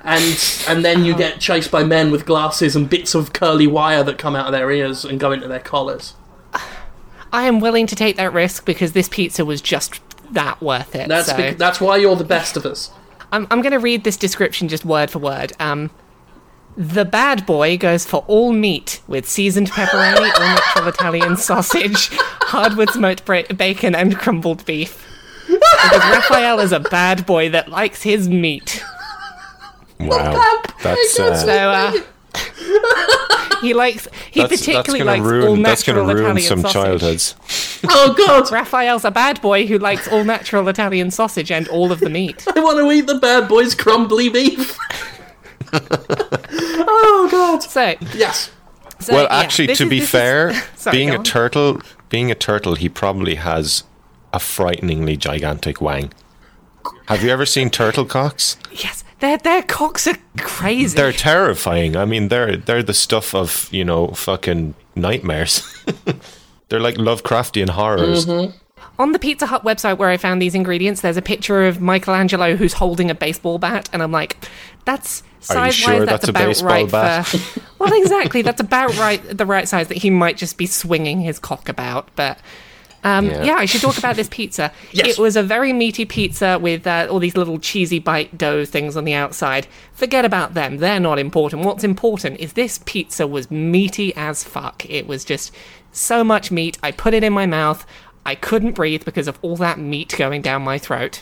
And and then you get chased by men with glasses and bits of curly wire that come out of their ears and go into their collars. I am willing to take that risk because this pizza was just that worth it. That's so. bec- that's why you're the best of us. I'm, I'm going to read this description just word for word. Um, the bad boy goes for all meat with seasoned pepperoni, all natural Italian sausage, hardwood smoked bra- bacon, and crumbled beef. Because Raphael is a bad boy that likes his meat. Wow. That's uh, So, uh, he likes, he that's, that's particularly gonna likes all ruin that's natural gonna ruin Italian some sausage. childhoods. Oh God, Raphael's a bad boy who likes all natural Italian sausage and all of the meat. I want to eat the bad boy's crumbly beef. oh God. So, Yes. so Well, yeah, actually, this to is- be this is- fair, Sorry, being a turtle, being a turtle, he probably has a frighteningly gigantic wang. Have you ever seen turtle cocks? Yes, their their cocks are crazy. They're terrifying. I mean, they're they're the stuff of you know fucking nightmares. they're like Lovecraftian horrors. Mm-hmm. On the Pizza Hut website where I found these ingredients, there's a picture of Michelangelo who's holding a baseball bat, and I'm like, that's Are you sure that's that's, a about baseball right bat? for. well, exactly, that's about right, the right size that he might just be swinging his cock about, but. Um, Yeah. yeah. I should talk about this pizza. Yes. It was a very meaty pizza with uh, all these little cheesy bite dough things on the outside. Forget about them; they're not important. What's important is this pizza was meaty as fuck. It was just so much meat. I put it in my mouth. I couldn't breathe because of all that meat going down my throat.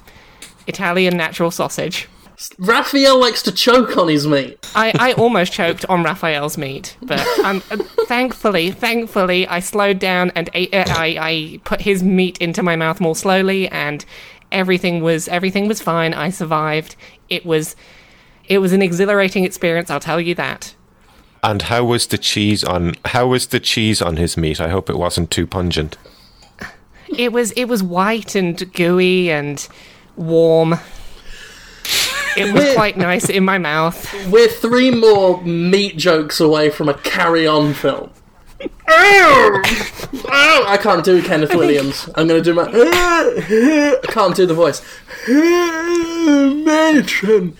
Italian natural sausage. Raphael likes to choke on his meat. I, I almost choked on Raphael's meat, but um, uh, thankfully, thankfully, I slowed down and ate, uh, I, I put his meat into my mouth more slowly, and everything was everything was fine. I survived. It was it was an exhilarating experience. I'll tell you that. And how was the cheese on? How was the cheese on his meat? I hope it wasn't too pungent. It was it was white and gooey and warm. It was quite nice in my mouth. We're three more meat jokes away from a carry-on film. I can't do Kenneth Williams. I'm going to do my. I can't do the voice. Matron.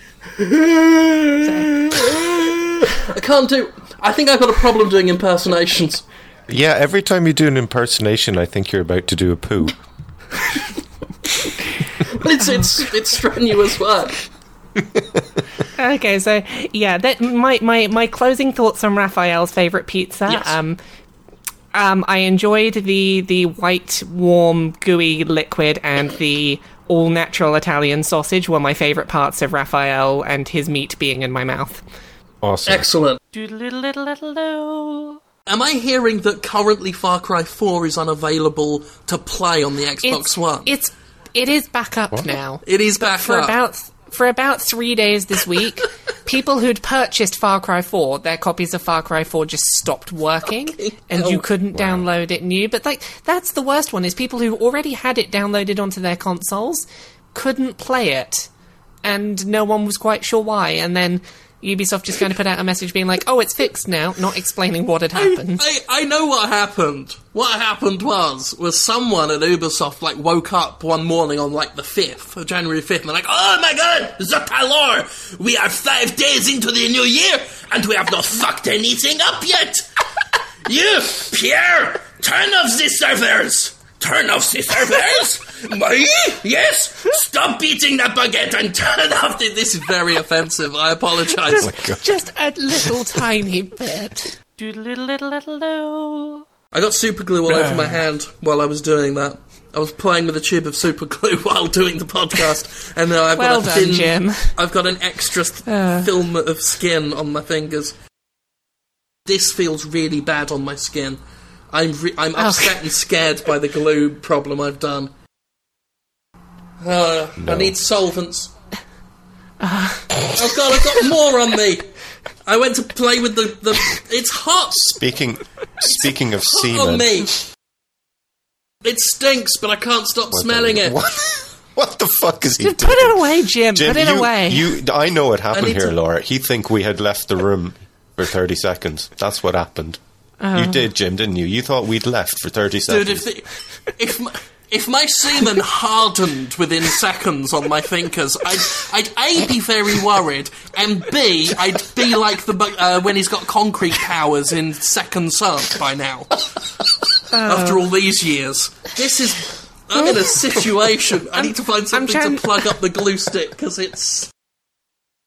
I can't do. I think I've got a problem doing impersonations. Yeah, every time you do an impersonation, I think you're about to do a poo. But it's it's it's strenuous work. Okay, so yeah, that my my my closing thoughts on Raphael's favorite pizza. Yes. Um, um, I enjoyed the the white, warm, gooey liquid and the all natural Italian sausage were my favorite parts of Raphael and his meat being in my mouth. Awesome. Excellent. Am I hearing that currently Far Cry 4 is unavailable to play on the Xbox It's One? it's it is back up now. it is back for up. about for about three days this week, people who'd purchased Far Cry 4, their copies of Far Cry 4 just stopped working, and you couldn't download it new. But like, that's the worst one: is people who already had it downloaded onto their consoles couldn't play it, and no one was quite sure why. And then Ubisoft just kind of put out a message being like, "Oh, it's fixed now," not explaining what had happened. I, I know what happened. What happened was was someone at Ubisoft like woke up one morning on like the fifth of January fifth and they're like, oh my god, Zatalor, we are five days into the new year and we have not fucked anything up yet. you, Pierre, turn off the servers. Turn off the servers. Me? Yes. Stop beating that baguette and turn it off the. This is very offensive. I apologize. Oh just a little tiny bit. I got super glue all over my ah. hand while I was doing that. I was playing with a tube of super glue while doing the podcast, and now I've Well got a done, thin, Jim. I've got an extra th- ah. film of skin on my fingers. This feels really bad on my skin. I'm re- I'm upset and scared by the glue problem I've done. Uh, I need solvents. oh god, I've got more on me. I went to play with the the. It's hot. Speaking speaking of Hot semen, on me. It stinks, but I can't stop smelling it. What, what the fuck is he Just doing? put it away, Jim. Jim, put it you, away. you, I know what happened here, to- Laura. He think we had left the room for 30 seconds. That's what happened. You did, Jim, didn't you? You thought we'd left for 30 seconds. Dude, if the, if my, if my semen hardened within seconds on my fingers, I'd I'd a be very worried, and b I'd be like the uh, when he's got concrete powers in Second Son by now. After all these years, this is. I'm in a situation. I need to find something trying- to plug up the glue stick because it's.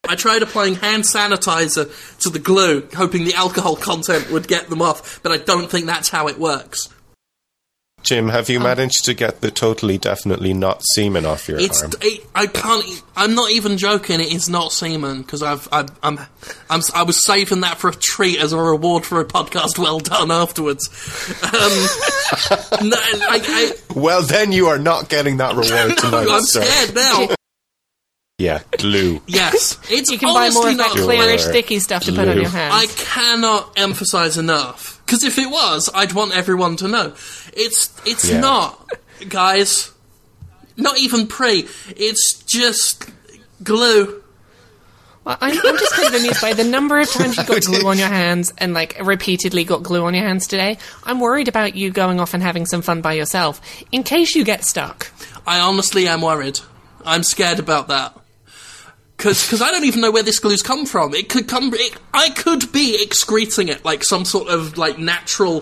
I tried applying hand sanitizer to the glue, hoping the alcohol content would get them off, but I don't think that's how it works. Jim, have you managed to get the totally definitely not semen off your It's arm? it, I can't. I'm not even joking. It is not semen because I've I've I'm, I'm I was saving that for a treat as a reward for a podcast well done afterwards. Um, no, I, I, Well, then you are not getting that reward tonight, I'm sir. scared now. Yeah, glue. Yes, it's you can buy more honestly of that clearish, sticky stuff to put on your hands. I cannot emphasize enough because if it was, I'd want everyone to know. It's it's Yeah. not, guys. Not even pre. It's just glue. Well, I'm, I'm just kind of amused by the number of times you got glue on your hands and like repeatedly got glue on your hands today. I'm worried about you going off and having some fun by yourself in case you get stuck. I honestly am worried. I'm scared about that. Because I don't even know where this glue's come from. It could come. It, I could be excreting it like some sort of like natural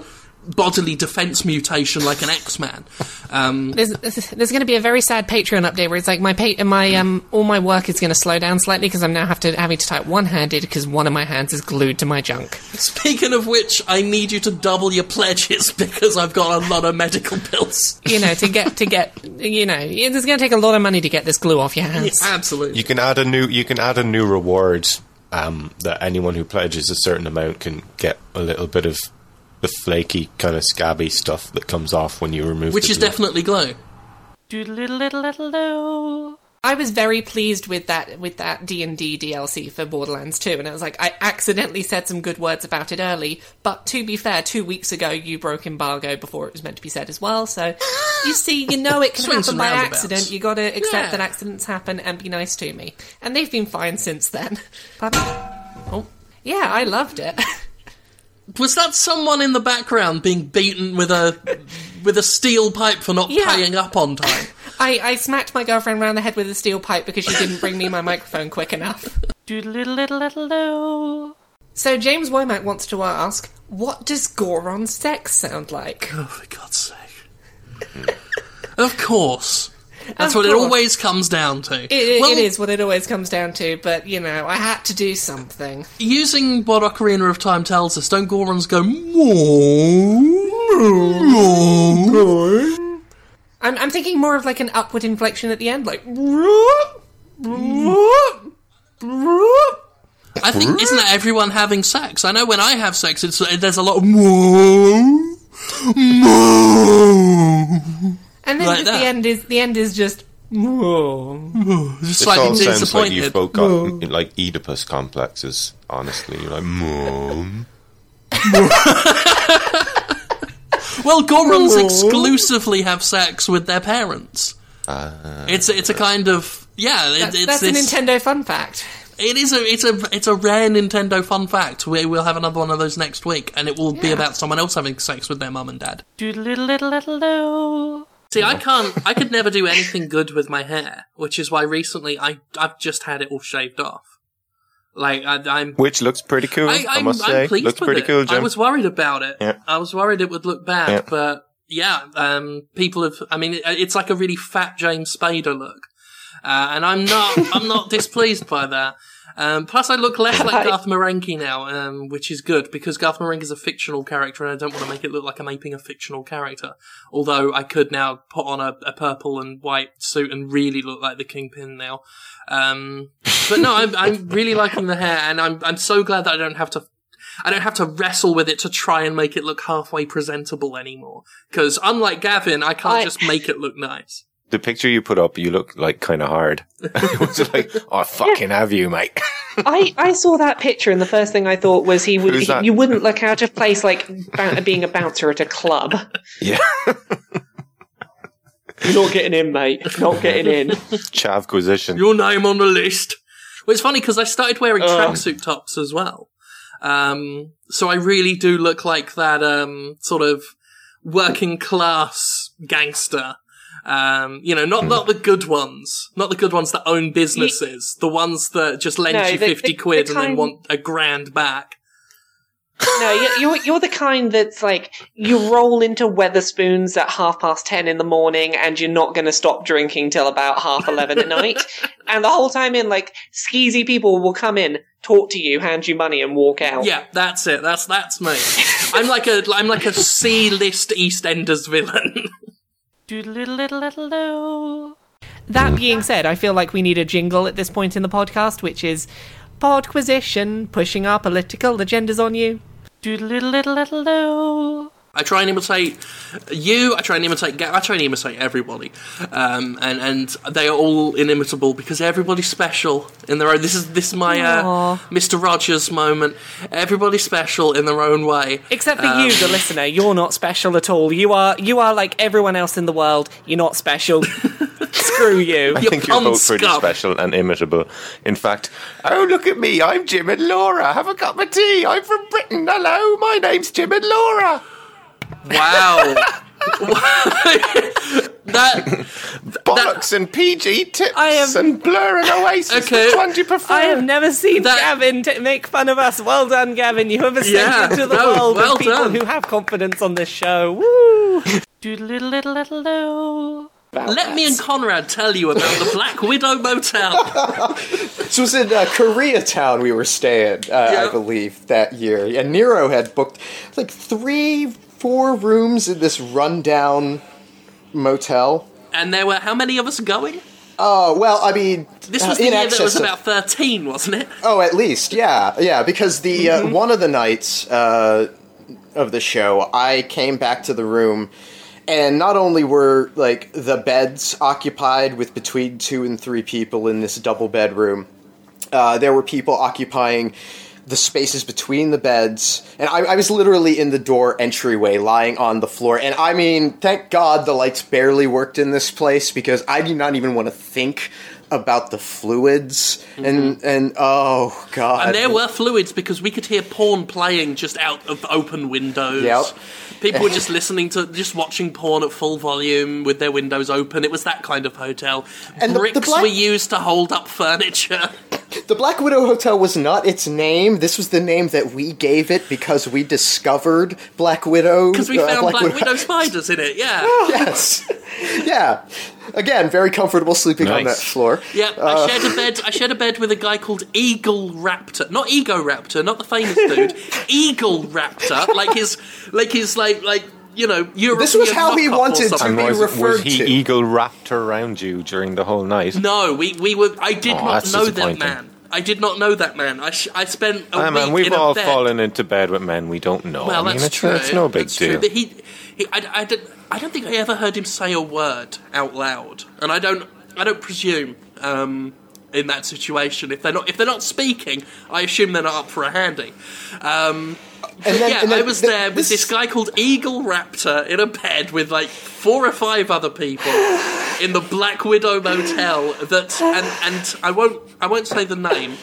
bodily defense mutation, like an X Man. Um, There's there's going to be a very sad Patreon update where it's like my pa- my um all my work is going to slow down slightly because I'm now have to having to type one handed because one of my hands is glued to my junk. speaking of which, I need you to double your pledges because I've got a lot of medical bills. You know to get to get you know it's going to take a lot of money to get this glue off your hands. Absolutely. You can add a new. You can add a new reward um, that anyone who pledges a certain amount can get a little bit of the flaky kind of scabby stuff that comes off when you remove. Which the is glue. definitely glue. I was very pleased with that with that D and D DLC for Borderlands 2, and I was like, I accidentally said some good words about it early. But to be fair, two weeks ago you broke embargo before it was meant to be said as well. So you see, you know it can happen by roundabouts. accident. You got to accept Yeah. that accidents happen and be nice to me, and they've been fine since then. Pardon? Oh, yeah, I loved it. Was that someone in the background being beaten with a with a steel pipe for not Yeah. paying up on time? I, I smacked my girlfriend round the head with a steel pipe because she didn't bring me my microphone quick enough. So James Womack wants to ask, what does Goron sex sound like? Oh, for God's sake! of course. That's what it always comes down to. It, it- Well, it is what it always comes down to, but you know, I had to do something. Using what Ocarina of Time tells us, don't Gorons go? I'm, I'm thinking more of like an upward inflection at the end, like. I think isn't that everyone having sex? I know when I have sex, it's there's a lot of. And then Like just the end is the end is just. Just This slightly all sounds like you've both got like Oedipus complexes. Honestly, you're like, mom. Well, Gorons exclusively have sex with their parents. Uh, It's it's a kind of yeah. It, That's, it's that's a Nintendo fun fact. It is a it's a it's a rare Nintendo fun fact. We will have another one of those next week, and it will be about someone else having sex with their mum and dad. Doodle-diddle-diddle-do. See, I can't. I could never do anything good with my hair, which is why recently I I've just had it all shaved off. Like I, I'm. which looks pretty cool. I, I, I'm, must I'm say, pleased looks with pretty it. cool, Jim. I was worried about it. Yeah. I was worried it would look bad, Yeah. but yeah, um, people have. I mean, it, it's like a really fat James Spader look, uh, and I'm not. I'm not displeased by that. Um, plus, I look less like Garth Marenghi now, um, which is good because Garth Marenghi is a fictional character, and I don't want to make it look like I'm aping a fictional character. Although I could now put on a, a purple and white suit and really look like the Kingpin now. Um, but no, I'm, I'm really liking the hair, and I'm I'm so glad that I don't have to I don't have to wrestle with it to try and make it look halfway presentable anymore. Because unlike Gavin, I can't I- just make it look nice. The picture you put up, you look like kind of hard. it was like, oh, fucking have you, mate. I, I saw that picture and the first thing I thought was he would he, you wouldn't look out of place like bou- being a bouncer at a club. yeah, You're Not getting in, mate. Not getting in. Chavquisition. Your name on the list. Well, it's funny because I started wearing tracksuit tops as well. Um, so I really do look like that um, sort of working class gangster. Um, you know, not not the good ones, not the good ones that own businesses, the ones that just lend No, you the- fifty the- quid the and then want a grand back. No, you're, you're you're the kind that's like you roll into Wetherspoons at half past ten in the morning, and you're not going to stop drinking till about half eleven at night. And the whole time in, like skeezy people will come in, talk to you, hand you money, and walk out. Yeah, that's it. That's that's me. I'm like a I'm like a C list EastEnders villain. That being said, I feel like we need a jingle at this point in the podcast, which is Podquisition, pushing our political agendas on you. I try and imitate you. I try and imitate. Ga- I try and imitate everybody, um, and and they are all inimitable because everybody's special in their own. This is this is my uh, Mr. Rogers moment. Everybody's special in their own way. Except for Um, you, the listener, you're not special at all. You are you are like everyone else in the world. You're not special. Screw you. I think you're both pretty scum. special and imitable. In fact, oh look at me, I'm Jim and Laura. Have a cup of tea. I'm from Britain. Hello, my name's Jim and Laura. Wow. that Bollocks and PG tips I am- and Blur and Oasis. Okay. Which one do you prefer? I have never seen That- Gavin t- make fun of us. Well done, Gavin. You have ascended Yeah, to the no, world well of people done. who have confidence on this show. Woo! Let me and Conrad tell you about the Black Widow Motel. This was in uh, Koreatown we were staying, uh, Yeah. I believe, that year. And Nero had booked like three, four rooms in this rundown motel. and there were how many of us going? Oh, well, I mean, This uh, was the in year that was of- about thirteen, wasn't it? Oh, at least, yeah, yeah. Because the uh, one of the nights uh, of the show, I came back to the room, and not only were like the beds occupied with between two and three people in this double bedroom, uh, there were people occupying the spaces between the beds, and I, I was literally in the door entryway, lying on the floor. And I mean, thank God the lights barely worked in this place because I do not even want to think about the fluids mm-hmm. and and oh god, And there were fluids because we could hear porn playing just out of open windows. Yep. People were just listening to, just watching porn at full volume with their windows open. It was that kind of hotel. And the- the Bricks black- were used to hold up furniture. The Black Widow Hotel was not its name. This was the name that we gave it because we discovered Black Widow. Because we uh, found Black, Widow spiders in it, yeah. Yes. yeah. Again, very comfortable sleeping on that floor. Yeah, Uh, I shared a bed. I shared a bed with a guy called Eagle Raptor, not Ego Raptor, not the famous dude. Eagle Raptor, like his, like his, like, like you know, European. This was how he wanted to be was, referred was he to. eagle wrapped around you during the whole night? No, we we were. I did Oh, not know that man. I did not know that man. I sh- I spent a Ah, week man, we've in a all bed. fallen into bed with men we don't know. Well, I mean, that's it's, true. it's no big that's deal. True. But he, he I, I, don't, I don't think I ever heard him say a word out loud, and I don't. I don't presume um, in that situation if they're not if they're not speaking. I assume they're not up for a handy. Um, And then, yeah, and then I was th- there with this guy called Eagle Raptor in a bed with like four or five other people in the Black Widow Motel. That and and I won't I won't say the name.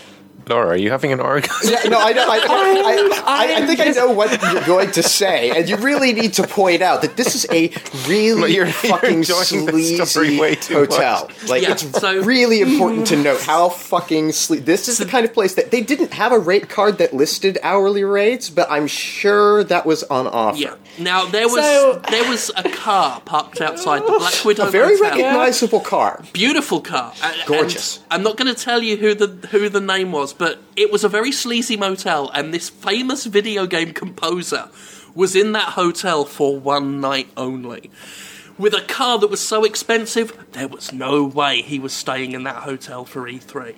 Laura, are you having an orgasm? Yeah, no, I, know, I, I, I, I, I think I know what you're going to say, and you really need to point out that this is a really You're- you're fucking enjoying the sleazy way too hotel. Like, Yeah, it's so- really important to note how fucking sleazy. This is the kind of place that they didn't have a rate card that listed hourly rates, but I'm sure that was on offer. Yeah. Now there was So- there was a car parked outside the Black Widow A very Motel. recognizable car. beautiful car. A- and Gorgeous. I'm not going to tell you who the who the name was, but it was a very sleazy motel, and this famous video game composer was in that hotel for one night only. With a car that was so expensive, there was no way he was staying in that hotel for E3.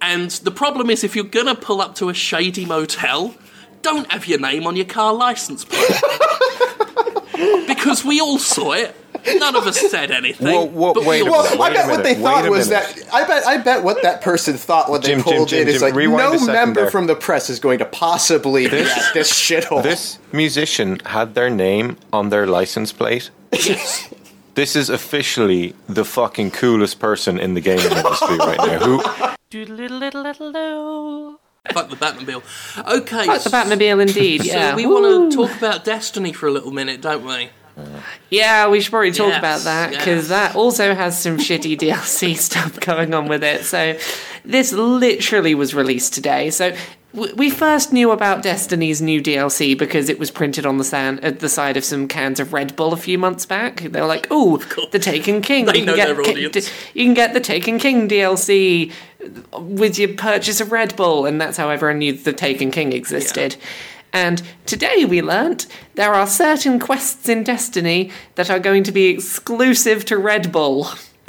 And the problem is, if you're gonna pull up to a shady motel, don't have your name on your car license plate. because we all saw it. None of us said anything. Whoa, whoa, but wait a Well, minute, I bet what they minute, thought was minute. that. I bet. I bet what that person thought when they Jim, Jim, pulled Jim, in is like no member there. from the press is going to possibly be at this shithole. This musician had their name on their license plate. Yes. This is officially the fucking coolest person in the gaming industry right now. Who? Doodle-diddle-diddle-do. Fuck the Batmobile. Okay. Fuck the Batmobile, indeed. yeah. So Yeah, we want to talk about Destiny for a little minute, don't we? Yeah, we should probably talk Yes, about that yes. because that also has some shitty DLC stuff going on with it. So, this literally was released today. So, we first knew about Destiny's new DLC because it was printed on the sand at uh, the side of some cans of Red Bull a few months back. They were like, "Oh, the Taken King! They you, know can get their audience. you can get the Taken King DLC with your purchase of Red Bull," and that's how everyone knew the Taken King existed. And today we learnt there are certain quests in Destiny that are going to be exclusive to Red Bull.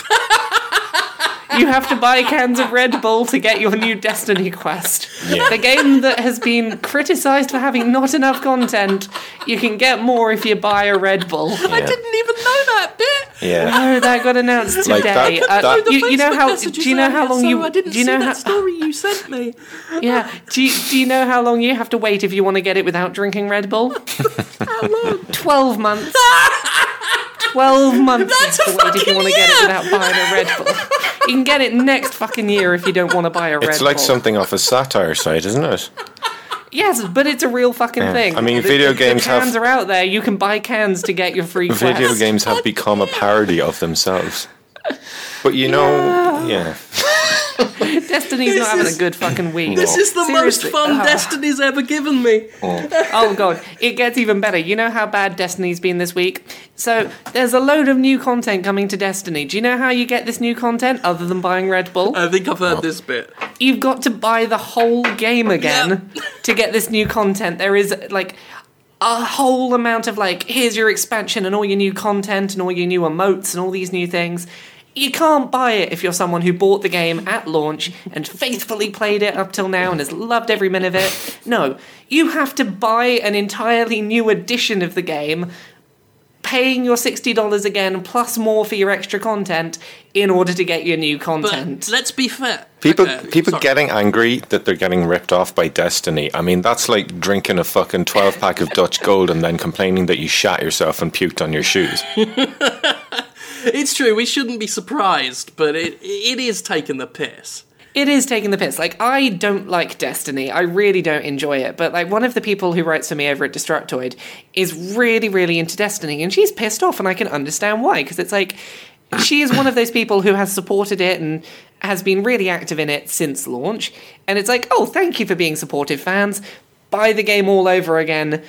you have to buy cans of Red Bull to get your new Destiny quest. Yeah. The game that has been criticised for having not enough content, you can get more if you buy a Red Bull. I didn't even know that bit. Yeah. Oh, that got announced Like today. that- Uh, that- you, you know how? Do you know how long so you? I didn't do you see know that story you sent me. Yeah. Do you, do you know how long you have to wait if you want to get it without drinking Red Bull? How long? Twelve months. Twelve months That's you have a to wait if you fucking want to get it without buying a Red Bull. You can get it next fucking year if you don't want to buy a Red Bull. It's Bull. like something off a satire site, isn't it? Yes, but it's a real fucking Yeah. thing. I mean, The- video the, games the cans have- are out there. You can buy cans to get your free quest. Video games have become a parody of themselves. But you know, yeah. Destiny's This not having is- a good fucking week. This is the Seriously. most fun Ah. Destiny's ever given me. Oh god, it gets even better. You know how bad Destiny's been this week? So there's a load of new content coming to Destiny. Do you know how you get this new content other than buying Red Bull? I think I've heard this bit. You've got to buy the whole game again to get this new content. There is like a whole amount of like here's your expansion and all your new content and all your new emotes and all these new things. You can't buy it if you're someone who bought the game at launch and faithfully played it up till now and has loved every minute of it. No, you have to buy an entirely new edition of the game, paying your $60 again plus more for your extra content in order to get your new But content. let's be fair. People Okay, people sorry. getting angry that they're getting ripped off by Destiny. I mean, that's like drinking a fucking 12 pack of Dutch Gold and then complaining that you shat yourself and puked on your shoes. It's true. We shouldn't be surprised, but it it is taking the piss. It is taking the piss. Like, I don't like Destiny. I really don't enjoy it. But, like, one of the people who writes for me over at Destructoid is really, really into Destiny. And she's pissed off, and I can understand why. Because it's like, she is one of those people who has supported it and has been really active in it since launch, and it's like, oh, thank you for being supportive, fans. Buy the game all over again.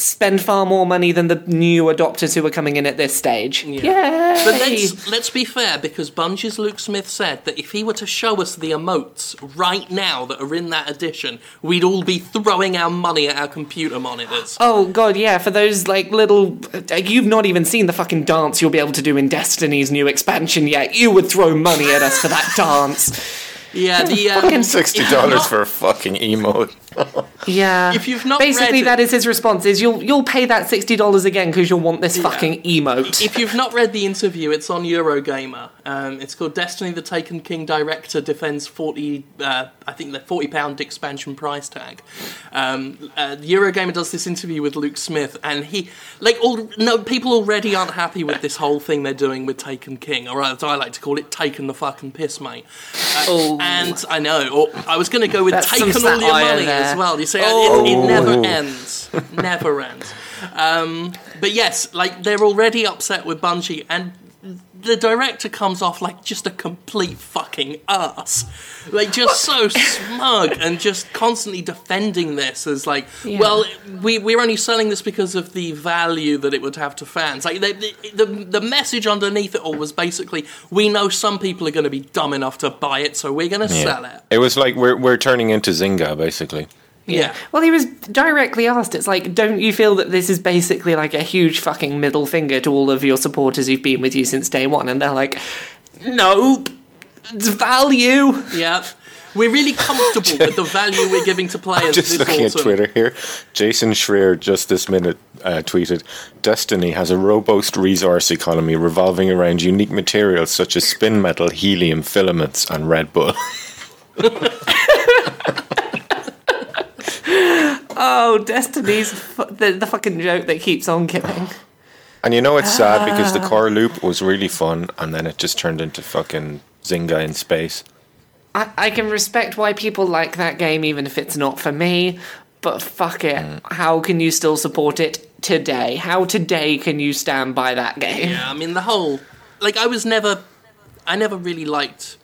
Spend far more money than the new adopters who are coming in at this stage. Yeah. But let's let's be fair, because Bungie's Luke Smith said that if he were to show us the emotes right now that are in that edition, we'd all be throwing our money at our computer monitors. Oh god, yeah, for those like little uh, you've not even seen the fucking dance you'll be able to do in Destiny's new expansion yet. You would throw money at us for that dance. Yeah, the um, sixty dollars not- for a fucking emote. Yeah. If you've not Basically read- that is his response is you'll you'll pay that $60 again cuz you'll want this fucking emote. If you've not read the interview, it's on Eurogamer. Um, it's called Destiny: The Taken King Director Defends Forty, uh, I think the forty pound expansion price tag. Um, uh, Eurogamer does this interview with Luke Smith, and he like all no people already aren't happy with this whole thing they're doing with Taken King, or as I like to call it, Taken the fucking piss, mate. Uh, Oh. And I know, or I was going to go with That's Taken all your money there. As well. You see, Oh. it, it never ends, never ends. Um, but yes, like they're already upset with Bungie, and the director comes off like just a complete fucking ass, like just so smug and just constantly defending this as like, well, we we're only selling this because of the value that it would have to fans. Like the the, the, the message underneath it all was basically, we know some people are going to be dumb enough to buy it, so we're going to sell it. It was like we're we're turning into Zynga basically. Yeah. Well, he was directly asked. It's like, don't you feel that this is basically like a huge fucking middle finger to all of your supporters who've been with you since day one? And they're like, nope, it's value. Yeah. We're really comfortable with the value we're giving to players Just this looking autumn. at Twitter here, Jason Schreier just this minute uh, tweeted, "Destiny has a robust resource economy revolving around unique materials such as spin metal, helium, filaments, and Red Bull." Oh, Destiny's fu- the, the fucking joke that keeps on giving. And you know it's sad because Ah. the core loop was really fun, and then it just turned into fucking Zynga in space. I, I can respect why people like that game, even if it's not for me. But fuck it, how can you still support it today? How today can you stand by that game? Yeah, I mean the whole like I was never I never really liked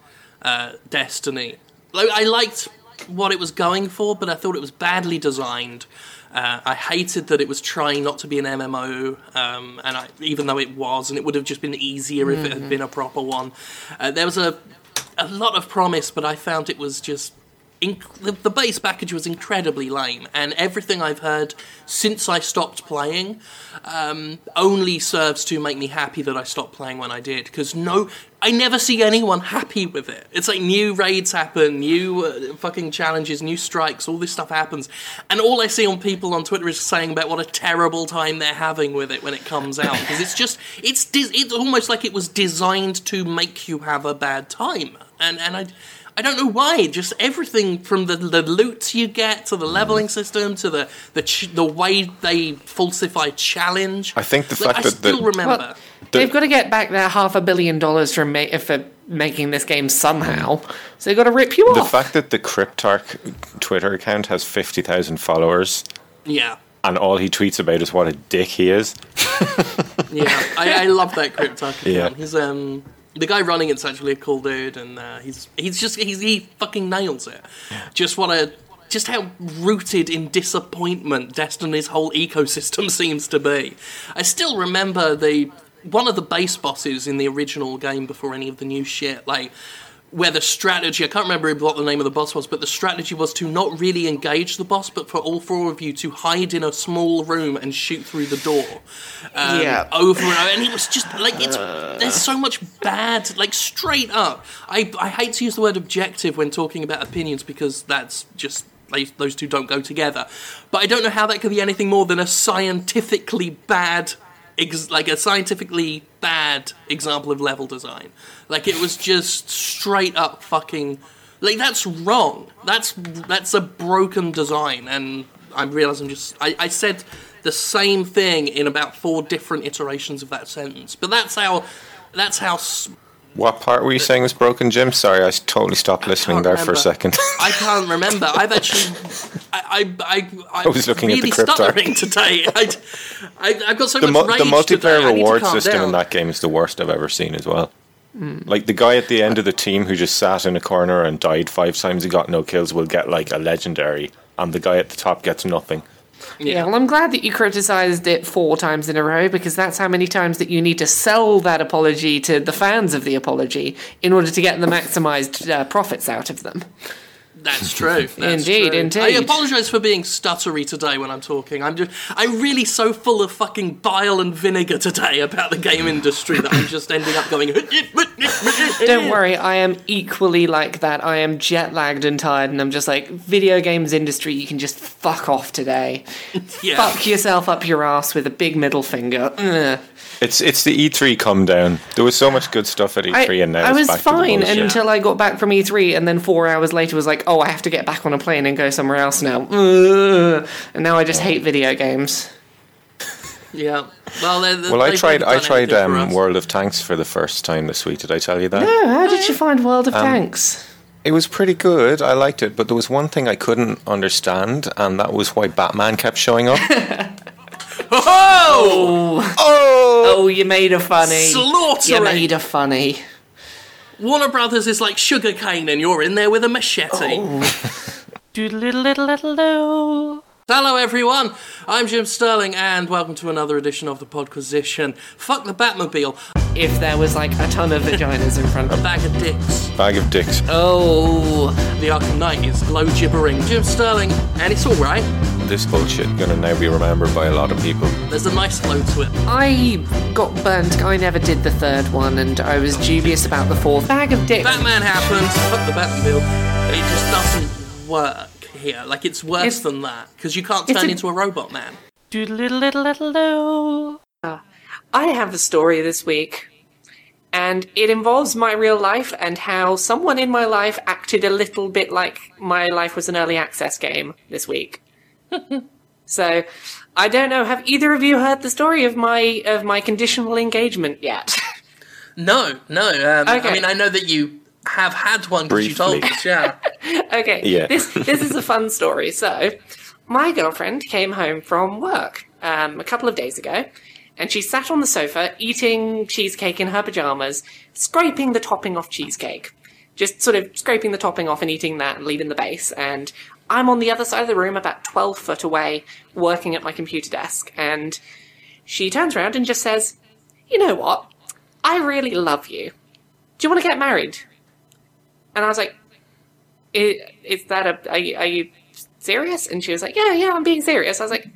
uh, Destiny. Like I liked what it was going for, but I thought it was badly designed. Uh, I hated that it was trying not to be an MMO, um, and I, even though it was, and it would have just been easier if it had been a proper one. Uh, there was a a lot of promise, but I found it was just inc- the, the base package was incredibly lame, and everything I've heard since I stopped playing um, only serves to make me happy that I stopped playing when I did. Because no, I never see anyone happy with it. It's like new raids happen, new uh, fucking challenges, new strikes, all this stuff happens, and all I see on people on Twitter is saying about what a terrible time they're having with it when it comes out. Because it's just it's dis- it's almost like it was designed to make you have a bad time, and and I. I don't know why. Just everything from the, the loot you get to the leveling system to the the ch- the way they falsify challenge. I think the Like, fact I that the- still remember. Well, they've got to get back their half a billion dollars from ma- for making this game somehow. So they've got to rip you off. The off. fact that the Cryptarch Twitter account has fifty thousand followers yeah, and all he tweets about is what a dick he is. yeah. I, I love that Cryptarch account. Yeah. He's um the guy running it's actually a cool dude, and uh, he's he's just he's, he fucking nails it. Just what a just how rooted in disappointment Destiny's whole ecosystem seems to be. I still remember the one of the base bosses in the original game before any of the new shit, like where the strategy I can't remember what the name of the boss was, but the strategy was to not really engage the boss, but for all four of you to hide in a small room and shoot through the door. Um, Yeah. over and over, and it was just like it's there's so much bad, like straight up. I I hate to use the word objective when talking about opinions because that's just they, those two don't go together. But I don't know how that could be anything more than a scientifically bad, ex- like a scientifically bad example of level design. Like it was just straight up fucking. Like that's wrong. That's that's a broken design, and I realize I'm just. I, I said the same thing in about four different iterations of that sentence, but that's how. That's how. What part were you saying was broken, Jim? Sorry, I totally stopped listening there for a second. I can't remember. I've actually, I, I, I, I was looking at the cryptarch. stuttering today. I, I, I've got so the, much rage the multiplayer I need to reward system down. in that game is the worst I've ever seen as well. Like the guy at the end of the team who just sat in a corner and died five times and got no kills will get like a legendary, and the guy at the top gets nothing. Yeah, well, I'm glad that you criticised it four times in a row because that's how many times that you need to sell that apology to the fans of the apology in order to get the maximised uh, profits out of them. That's true. That's Indeed, true. indeed. I apologise for being stuttery today when I'm talking. I'm just, I'm really so full of fucking bile and vinegar today about the game industry that I'm just ending up going. Don't worry, I am equally like that. I am jet lagged and tired, and I'm just like, video games industry, you can just fuck off today. Yeah. Fuck yourself up your ass with a big middle finger. Ugh. It's it's the E3 come down. There was so much good stuff at E3, and now I it's was back to the fine until I got back from E3, and then four hours later was like, oh, I have to get back on a plane and go somewhere else now. And now I just hate video games. Yeah. Well, they're, they're, Well, I tried. I tried um. World of Tanks for the first time this week. Did I tell you that? Oh, how did you find World of Tanks? It was pretty good. I liked it, but there was one thing I couldn't understand, and that was why Batman kept showing up. Oh! oh, Oh, you made a funny. You made a funny. Warner Brothers is like sugarcane, and you're in there with a machete. Oh. Doodle-diddle-diddle-do. Hello, everyone. I'm Jim Sterling, and welcome to another edition of the Podquisition. Fuck the Batmobile. If there was like a ton of vaginas in front of A of bag of dicks. bag of dicks. Oh, The Arkham Knight is glow gibbering. Jim Sterling, and it's all right. This bullshit gonna now be remembered by a lot of people. There's a nice glow to it. I got burnt. I never did the third one, and I was dubious about the fourth. Bag of dicks. Batman happens. Fuck the Batmobile. It just doesn't work here. Like it's worse It's- than that because you can't turn a- into a robot man. Doodle-diddle-diddle-do. I have a story this week, and it involves my real life and how someone in my life acted a little bit like my life was an early access game this week. so, I don't know. Have either of you heard the story of my of my conditional engagement yet? No, no. Um, I mean, I know that you have had one because you told Briefly. us. Yeah. okay. Yeah. This this is a fun story. So, my girlfriend came home from work um, a couple of days ago, and she sat on the sofa eating cheesecake in her pajamas, scraping the topping off cheesecake, just sort of scraping the topping off and eating that and leaving the base. And I'm on the other side of the room, about twelve foot away, working at my computer desk, and she turns around and just says, "You know what? I really love you. Do you want to get married?" And I was like, is, is that a are you, are you serious and she was like yeah yeah i'm being serious i was like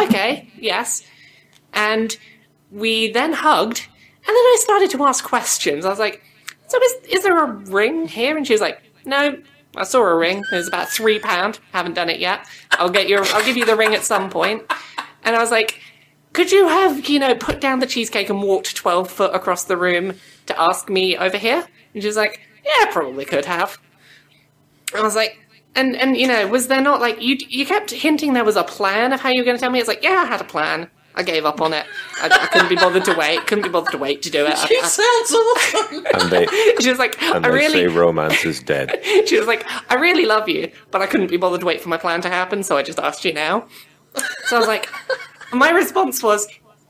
okay yes and we then hugged and then i started to ask questions i was like so is, is there a ring here and she was like no i saw a ring it was about three pound haven't done it yet i'll get your i'll give you the ring at some point. and i was like could you have you know put down the cheesecake and walked 12 foot across the room to ask me over here and she was like yeah probably could have I was like, and and you know, was there not like you you kept hinting there was a plan of how you were going to tell me? It's like, yeah, I had a plan. I gave up on it. I, I couldn't be bothered to wait. Couldn't be bothered to wait to do it. I- It sounds awesome. And they I- she was like, and I they say really. romance is dead. She was like, I really love you, but I couldn't be bothered to wait for my plan to happen, so I just asked you now. So I was like, my response was,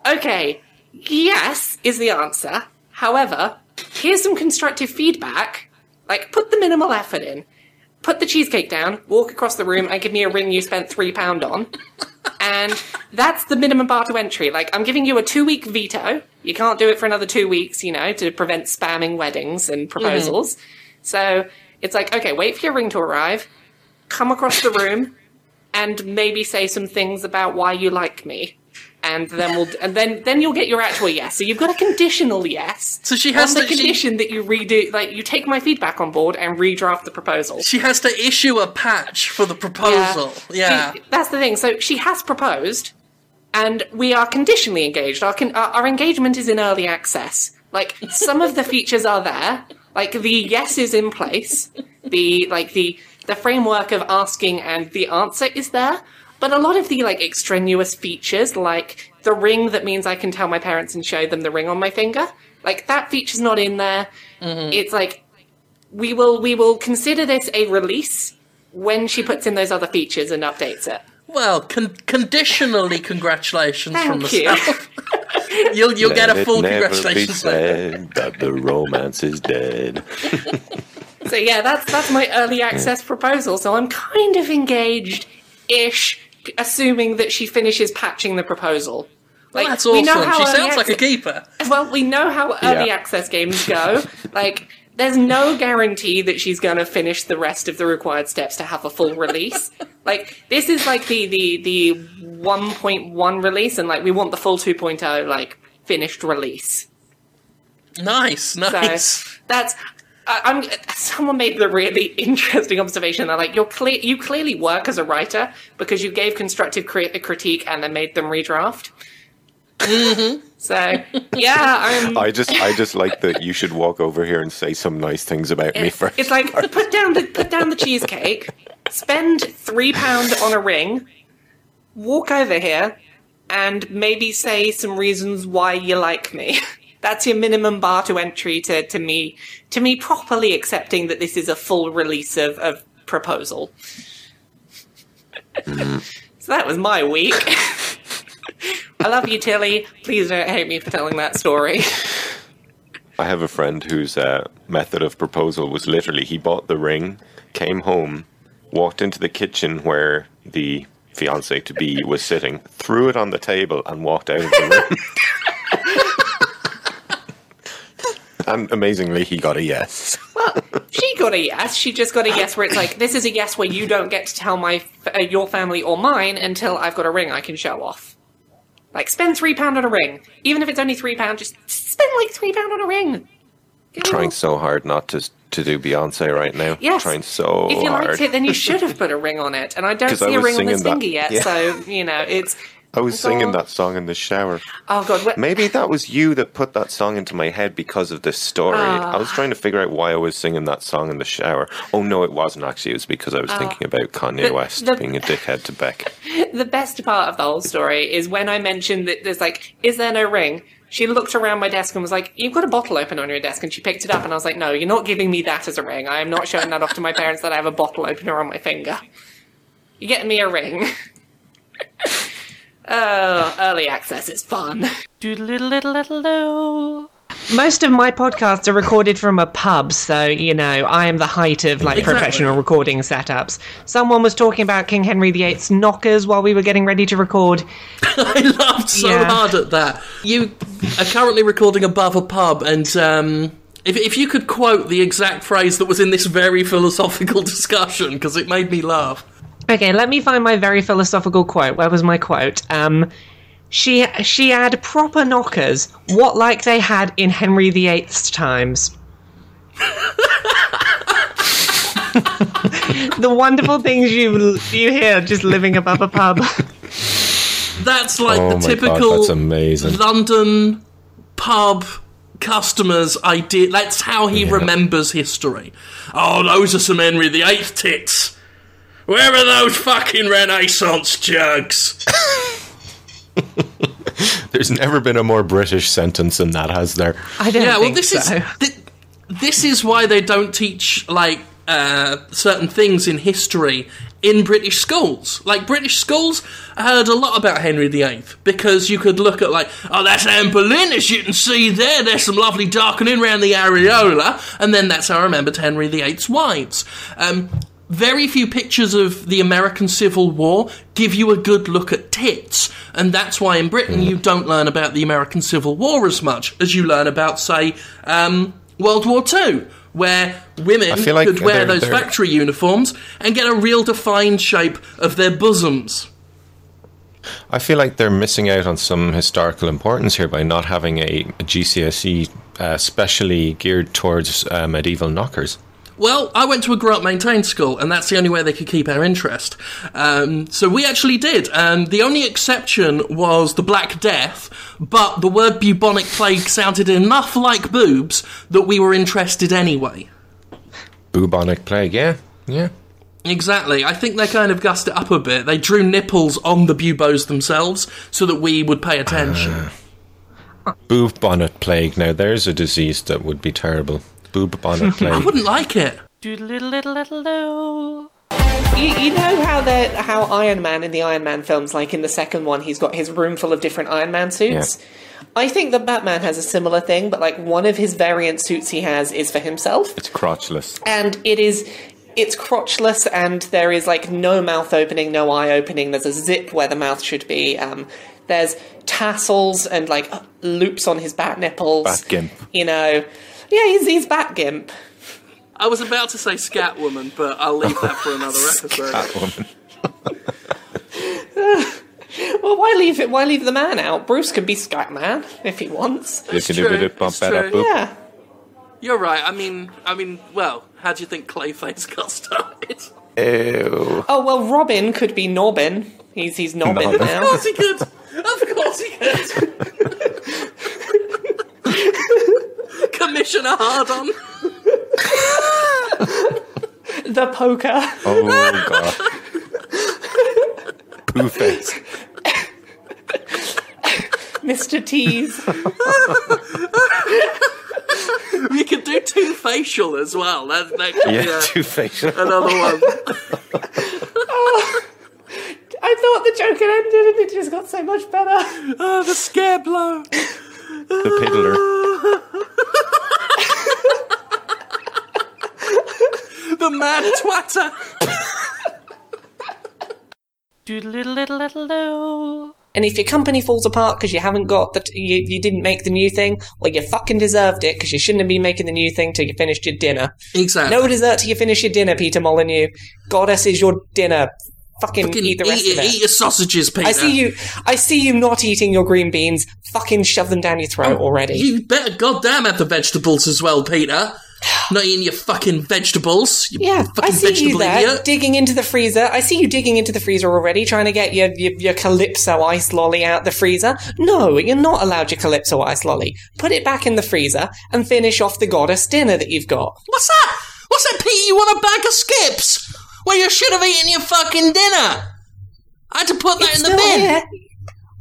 okay, yes is the answer. However, here's some constructive feedback. Like, put the minimal effort in. Put the cheesecake down, walk across the room, and give me a ring you spent three pound on. And that's the minimum bar to entry. Like, I'm giving you a two week veto. You can't do it for another two weeks, you know, to prevent spamming weddings and mm-hmm. proposals. So it's like, okay, wait for your ring to arrive, come across the room, and maybe say some things about why you like me. And then we'll, and then then you'll get your actual yes. So you've got a conditional yes. So she has on the to- she- condition that you redo, like you take my feedback on board and redraft the proposal. She has to issue a patch for the proposal. Yeah. She- that's the thing. So she has proposed, and we are conditionally engaged. Our, con- our, our engagement is in early access. Like some of the features are there. Like the yes is in place. The like the the framework of asking and the answer is there. But a lot of the like extraneous features, like the ring that means I can tell my parents and show them the ring on my finger, like that feature's not in there. Mm-hmm. It's like we will we will consider this a release when she puts in those other features and updates it. Well, con- conditionally, congratulations from Thank you. myself. You'll you'll get Let a it full never be congratulations letter. said that the romance is dead. So yeah, that's that's my early access proposal. So I'm kind of engaged ish, assuming that she finishes patching the proposal. Well, Like, that's we awesome. know how She early sounds like a access- keeper. Well, we know how early Yeah. access games go. like, there's no guarantee that she's going to finish the rest of the required steps to have a full release. like, this is like the the the 1.1 release, and like we want the full 2.0 like finished release. Nice, So nice. that's. I, I'm. Someone made the really interesting observation that, like, you're clear. You clearly work as a writer because you gave constructive cri- critique and then made them redraft. Mm-hmm. So yeah, I'm. I just, I just like that you should walk over here and say some nice things about me first. It's like put down the put down the cheesecake, spend three pound on a ring, walk over here, and maybe say some reasons why you like me. That's your minimum bar to entry to, to me to me properly accepting that this is a full release of, of proposal. so that was my week. I love you, Tilly. Please don't hate me for telling that story. I have a friend whose uh, method of proposal was literally he bought the ring, came home, walked into the kitchen where the fiance to be was sitting, threw it on the table, and walked out of the room. and amazingly, he got a yes. well, She got a yes. She just got a yes where it's like, this is a yes where you don't get to tell my uh, your family or mine until I've got a ring I can show off. Like, spend three pound on a ring, even if it's only three pound. Just spend like three pound on a ring. Get Trying so hard not to to do Beyonce right now. Yes. Trying so If you hard. liked it, then you should have put a ring on it. And I don't see a ring on this that- finger yet, yeah. so you know it's. I was singing that song in the shower. Oh god, what, Maybe that was you that put that song into my head because of this story. I Ah. was trying to figure out why I was singing that song in the shower. Oh no, it wasn't actually. It was because I was thinking about Kanye Ah. West the- being a dickhead to Beck. the best part of the whole story is when I mentioned that there's like, is there no ring? She looked around my desk and was like, You've got a bottle opener on your desk. And she picked it up, and I was like, No, you're not giving me that as a ring. I am not showing that off to my parents that I have a bottle opener on my finger. You're getting me a ring. oh, early access is fun. Most of my podcasts are recorded from a pub, so you know I am the height of like Exactly. professional recording setups. Someone was talking about King Henry VIII's knockers while we were getting ready to record. I laughed so Yeah. hard at that. You are currently recording above a pub, and um, if, if you could quote the exact phrase that was in this very philosophical discussion, because it made me laugh. Okay, let me find my very philosophical quote. Where was my quote? Um, she she had proper knockers, what like they had in Henry VIII's times. the wonderful things you you hear just living above a pub. That's like Oh the my God, typical that's amazing. London pub customer's idea. That's how he remembers history. Oh, those are some Henry VIII tits. Where are those fucking Renaissance jugs? There's never been a more British sentence than that, has there? I don't yeah, well, this so. is thi- this is why they don't teach like uh, certain things in history in British schools. Like British schools heard a lot about Henry VIII because you could look at like, oh, that's Anne Boleyn, as you can see there. There's some lovely darkening around the areola, and then that's how I remembered Henry VIII's wives. Um, very few pictures of the American Civil War give you a good look at tits, and that's why in Britain you don't learn about the American Civil War as much as you learn about, say, um, World War Two, where women like could wear they're- those they're- factory uniforms and get a real defined shape of their bosoms. I feel like they're missing out on some historical importance here by not having a, a GCSE uh, specially geared towards uh, medieval knockers. Well, I went to a grant maintained school, and that's the only way they could keep our interest. Um, so we actually did, and the only exception was the Black Death, but the word bubonic plague sounded enough like boobs that we were interested anyway. Bubonic plague, yeah, yeah. Exactly. I think they kind of gussed it up a bit. They drew nipples on the buboes themselves so that we would pay attention. Bubonic plague. Now, there's a disease that would be terrible. Bubonic I wouldn't like it. You, you know how the how Iron Man in the Iron Man films, like in the second one, he's got his room full of different Iron Man suits. I think that Batman has a similar thing, but like one of his variant suits he has is for himself, It's crotchless. and it is. It's crotchless, and there is like no mouth opening, no eye opening. There's a zip where the mouth should be. Um, there's tassels and like loops on his bat nipples. Bat gimp. You know, yeah, he's he's bat gimp. I was about to say Scatwoman, but I'll leave that for another episode. Catwoman. Well, why leave it? Why leave the man out? Bruce can be Scatman if he wants. You can do a bit of bump It's that up. true. boop. Yeah. You're right. I mean, I mean, well, how do you think Clayface got started? Ew. Oh well, Robin could be Nobbin. He's he's Nobbin Nobbin. Of now. course he could. Of course he could. Commissioner Hardon. the poker. Oh god. Pooh face. Mr. Tease. We could do two facial as well. That, that could Yeah, be a- Two facial. another one. Oh, I thought the joke had ended and it just got so much better. Oh, the scare blow. The piddler. The mad twatter. And if your company falls apart because you haven't got the, t- you, you didn't make the new thing, well, you fucking deserved it because you shouldn't have been making the new thing till you finished your dinner. Exactly. No dessert till you finish your dinner, Peter Molyneux. Goddess is your dinner. Fucking, Fucking eat the rest eat, of it. eat your sausages, Peter. I see you. I see you not eating your green beans. Fucking shove them down your throat oh, already. You better goddamn have the vegetables as well, Peter. Not eating your fucking vegetables. You yeah, fucking I see you there idiot. digging into the freezer. I see you digging into the freezer already, trying to get your, your your calypso ice lolly out the freezer. No, you're not allowed your calypso ice lolly. Put it back in the freezer and finish off the goddess dinner that you've got. What's that? What's that, Pete? You want a bag of skips? Well, you should have eaten your fucking dinner. I had to put that in the bin. here.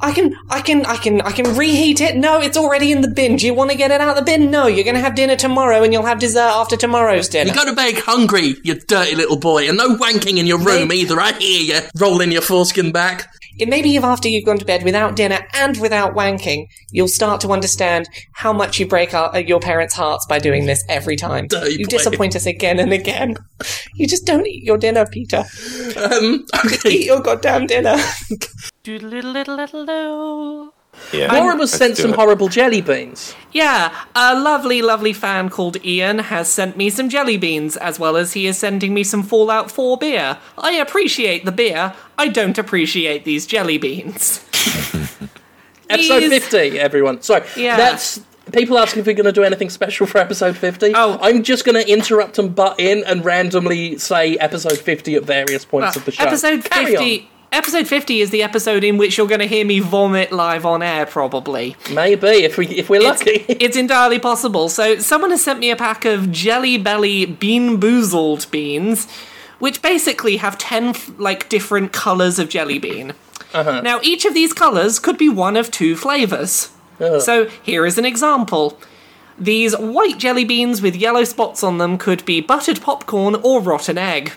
I can, I can, I can, I can reheat it. No, it's already in the bin. Do you want to get it out of the bin? No, you're going to have dinner tomorrow, and you'll have dessert after tomorrow's dinner. You go to bed hungry, you dirty little boy, and no wanking in your room either. I hear you rolling your foreskin back. It maybe if after you've gone to bed without dinner and without wanking, you'll start to understand how much you break our, uh, your parents' hearts by doing this every time. Dirty you boy. disappoint us again and again. You just don't eat your dinner, Peter. Um, Eat okay. your goddamn dinner. Yeah. Laura was sent some it. horrible jelly beans. Yeah, a lovely, lovely fan called Ian has sent me some jelly beans, as well as he is sending me some Fallout 4 beer. I appreciate the beer. I don't appreciate these jelly beans. Episode These- 50, everyone. Sorry. Yeah. That's. People asking if we're going to do anything special for episode 50. Oh. I'm just going to interrupt and butt in and randomly say episode 50 at various points of the show. Episode Carry 50. Episode 50 is the episode in which you're going to hear me vomit live on air, probably. Maybe, if, we, if we're It's, lucky. it's entirely possible. So, someone has sent me a pack of Jelly Belly Bean Boozled beans, which basically have 10 like different colors of jelly bean. Uh-huh. Now, each of these colors could be one of two flavors. So, here is an example. These white jelly beans with yellow spots on them could be buttered popcorn or rotten egg.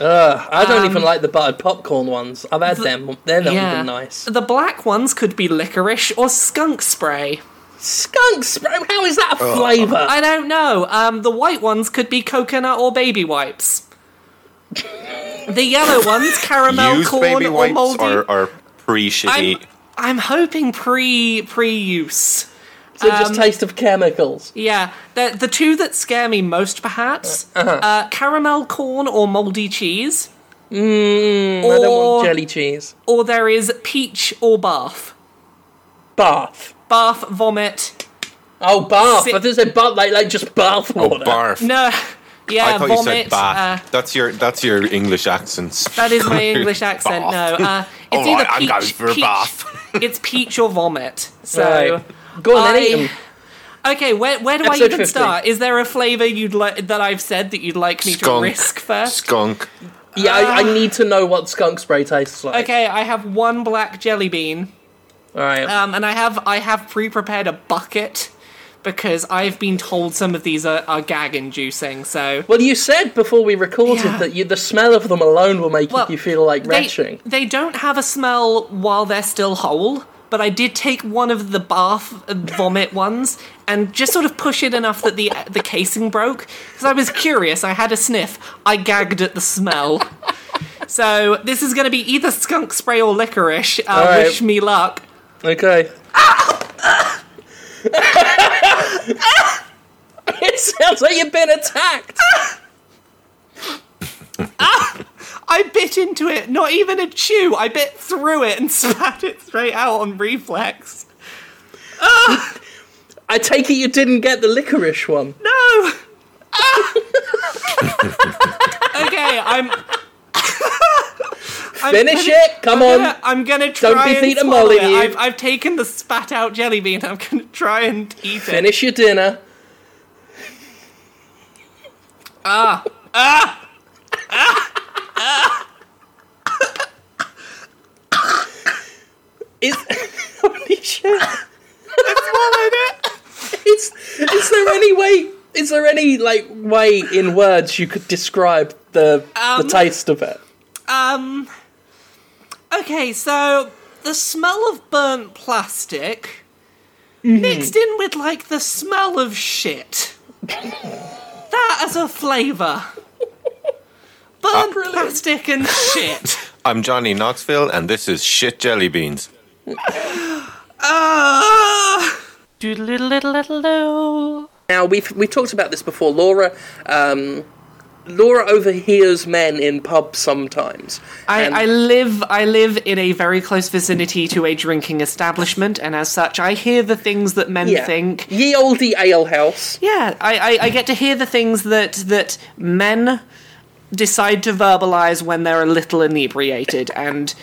Ugh, I don't Um, even like the buttered popcorn ones. I've had them. They're not even nice. The black ones could be licorice or skunk spray. Skunk spray? How is that a flavour? I don't know. Um, the white ones could be coconut or baby wipes. the yellow ones, caramel Used corn baby or wipes moldy. are, are pre shitty. I'm, I'm hoping pre pre use. So just taste of chemicals. Yeah, the the two that scare me most, perhaps, Uh-huh. uh, caramel corn or moldy cheese, Mm, I don't Or- want jelly cheese. or there is peach or bath. Bath. Bath, vomit. Oh, bath. Si- I thought said bath, like, like just bath water. oh, water. barf. No, yeah, I thought vomit. you said bath. Uh, that's your that's your English accent. that is my English accent. No, uh, it's All either right, I'm peach, going for a peach- bath. it's peach or vomit. So. Right. Go on, then I- eat 'em. Okay, where, where do Episode I even 50. start? Is there a flavour you'd like that I've said that you'd like me to risk first? Skunk. Yeah, I, I need to know what skunk spray tastes like. Okay, I have one black jelly bean, Alright. um, and I have I have pre-prepared a bucket because I've been told some of these are, are gag-inducing. So well, you said before we recorded Yeah. that you, the smell of them alone will make Well, you feel like they retching. they don't have a smell while they're still whole, but I did take one of the bath vomit ones and just sort of push it enough that the the casing broke. Because I was curious, I had a sniff. I gagged at the smell. So this is going to be either skunk spray or licorice. Uh, right. Wish me luck. Okay. it sounds like you've been attacked. I bit into it, not even a chew. I bit through it and spat it straight out on reflex. I take it you didn't get the licorice one. No. Ah! okay, I'm. I'm Finish gonna- it. Come I'm on. gonna, I'm gonna try Don't be and Peter it. Molyneux. I've, I've taken the spat out jelly bean. I'm gonna try and eat it. Finish your dinner. Ah! Ah. Ah. Ah. Is holy shit. Swallowed it. Is, is there any way? Is there any like way in words you could describe the Um, the taste of it? Um. Okay, so the smell of burnt plastic Mm-hmm. mixed in with like the smell of shit. that as a flavour. Burnt plastic and shit. I'm Johnny Knoxville, and this is shit jelly beans. Ah. Now we've we talked about this before. Laura, um, Laura overhears men in pubs sometimes. I, I live I live in a very close vicinity to a drinking establishment, and as such, I hear the things that men yeah. think. Ye olde ale house. Yeah, I, I, I get to hear the things that that men decide to verbalize when they're a little inebriated, and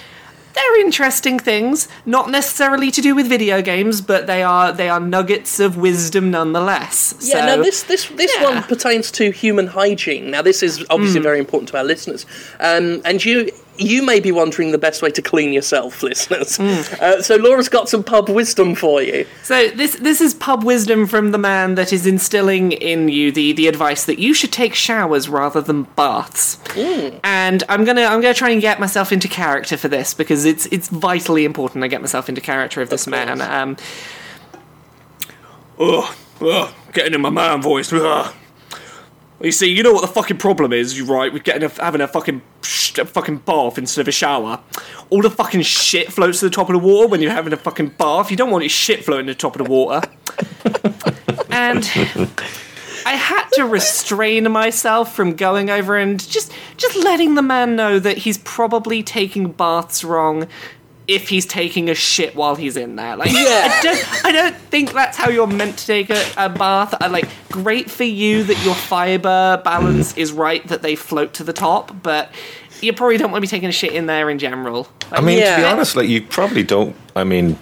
they're interesting things. Not necessarily to do with video games, but they are they are nuggets of wisdom nonetheless. Yeah, so, now this this this yeah. one pertains to human hygiene. Now this is obviously very important to our listeners, um, and you you may be wondering the best way to clean yourself, listeners. Hmm. Uh, so Laura's got some pub wisdom for you. So this this is pub wisdom from the man that is instilling in you the the advice that you should take showers rather than baths. And I'm gonna I'm gonna try and get myself into character for this because it's it's vitally important I get myself into character of this man. Um, Ugh, ugh, getting in my man voice. Ugh. You see, you know what the fucking problem is, right? With getting a, having a fucking a fucking bath instead of a shower. All the fucking shit floats to the top of the water when you're having a fucking bath. You don't want your shit floating to the top of the water. and I had to restrain myself from going over and just just letting the man know that he's probably taking baths wrong if he's taking a shit while he's in there. Like, Yeah. I don't, I don't think that's how you're meant to take a, a bath. I like great for you that your fiber balance is right, that they float to the top, but you probably don't want to be taking a shit in there in general. I mean, to be honest, like you probably don't. I mean,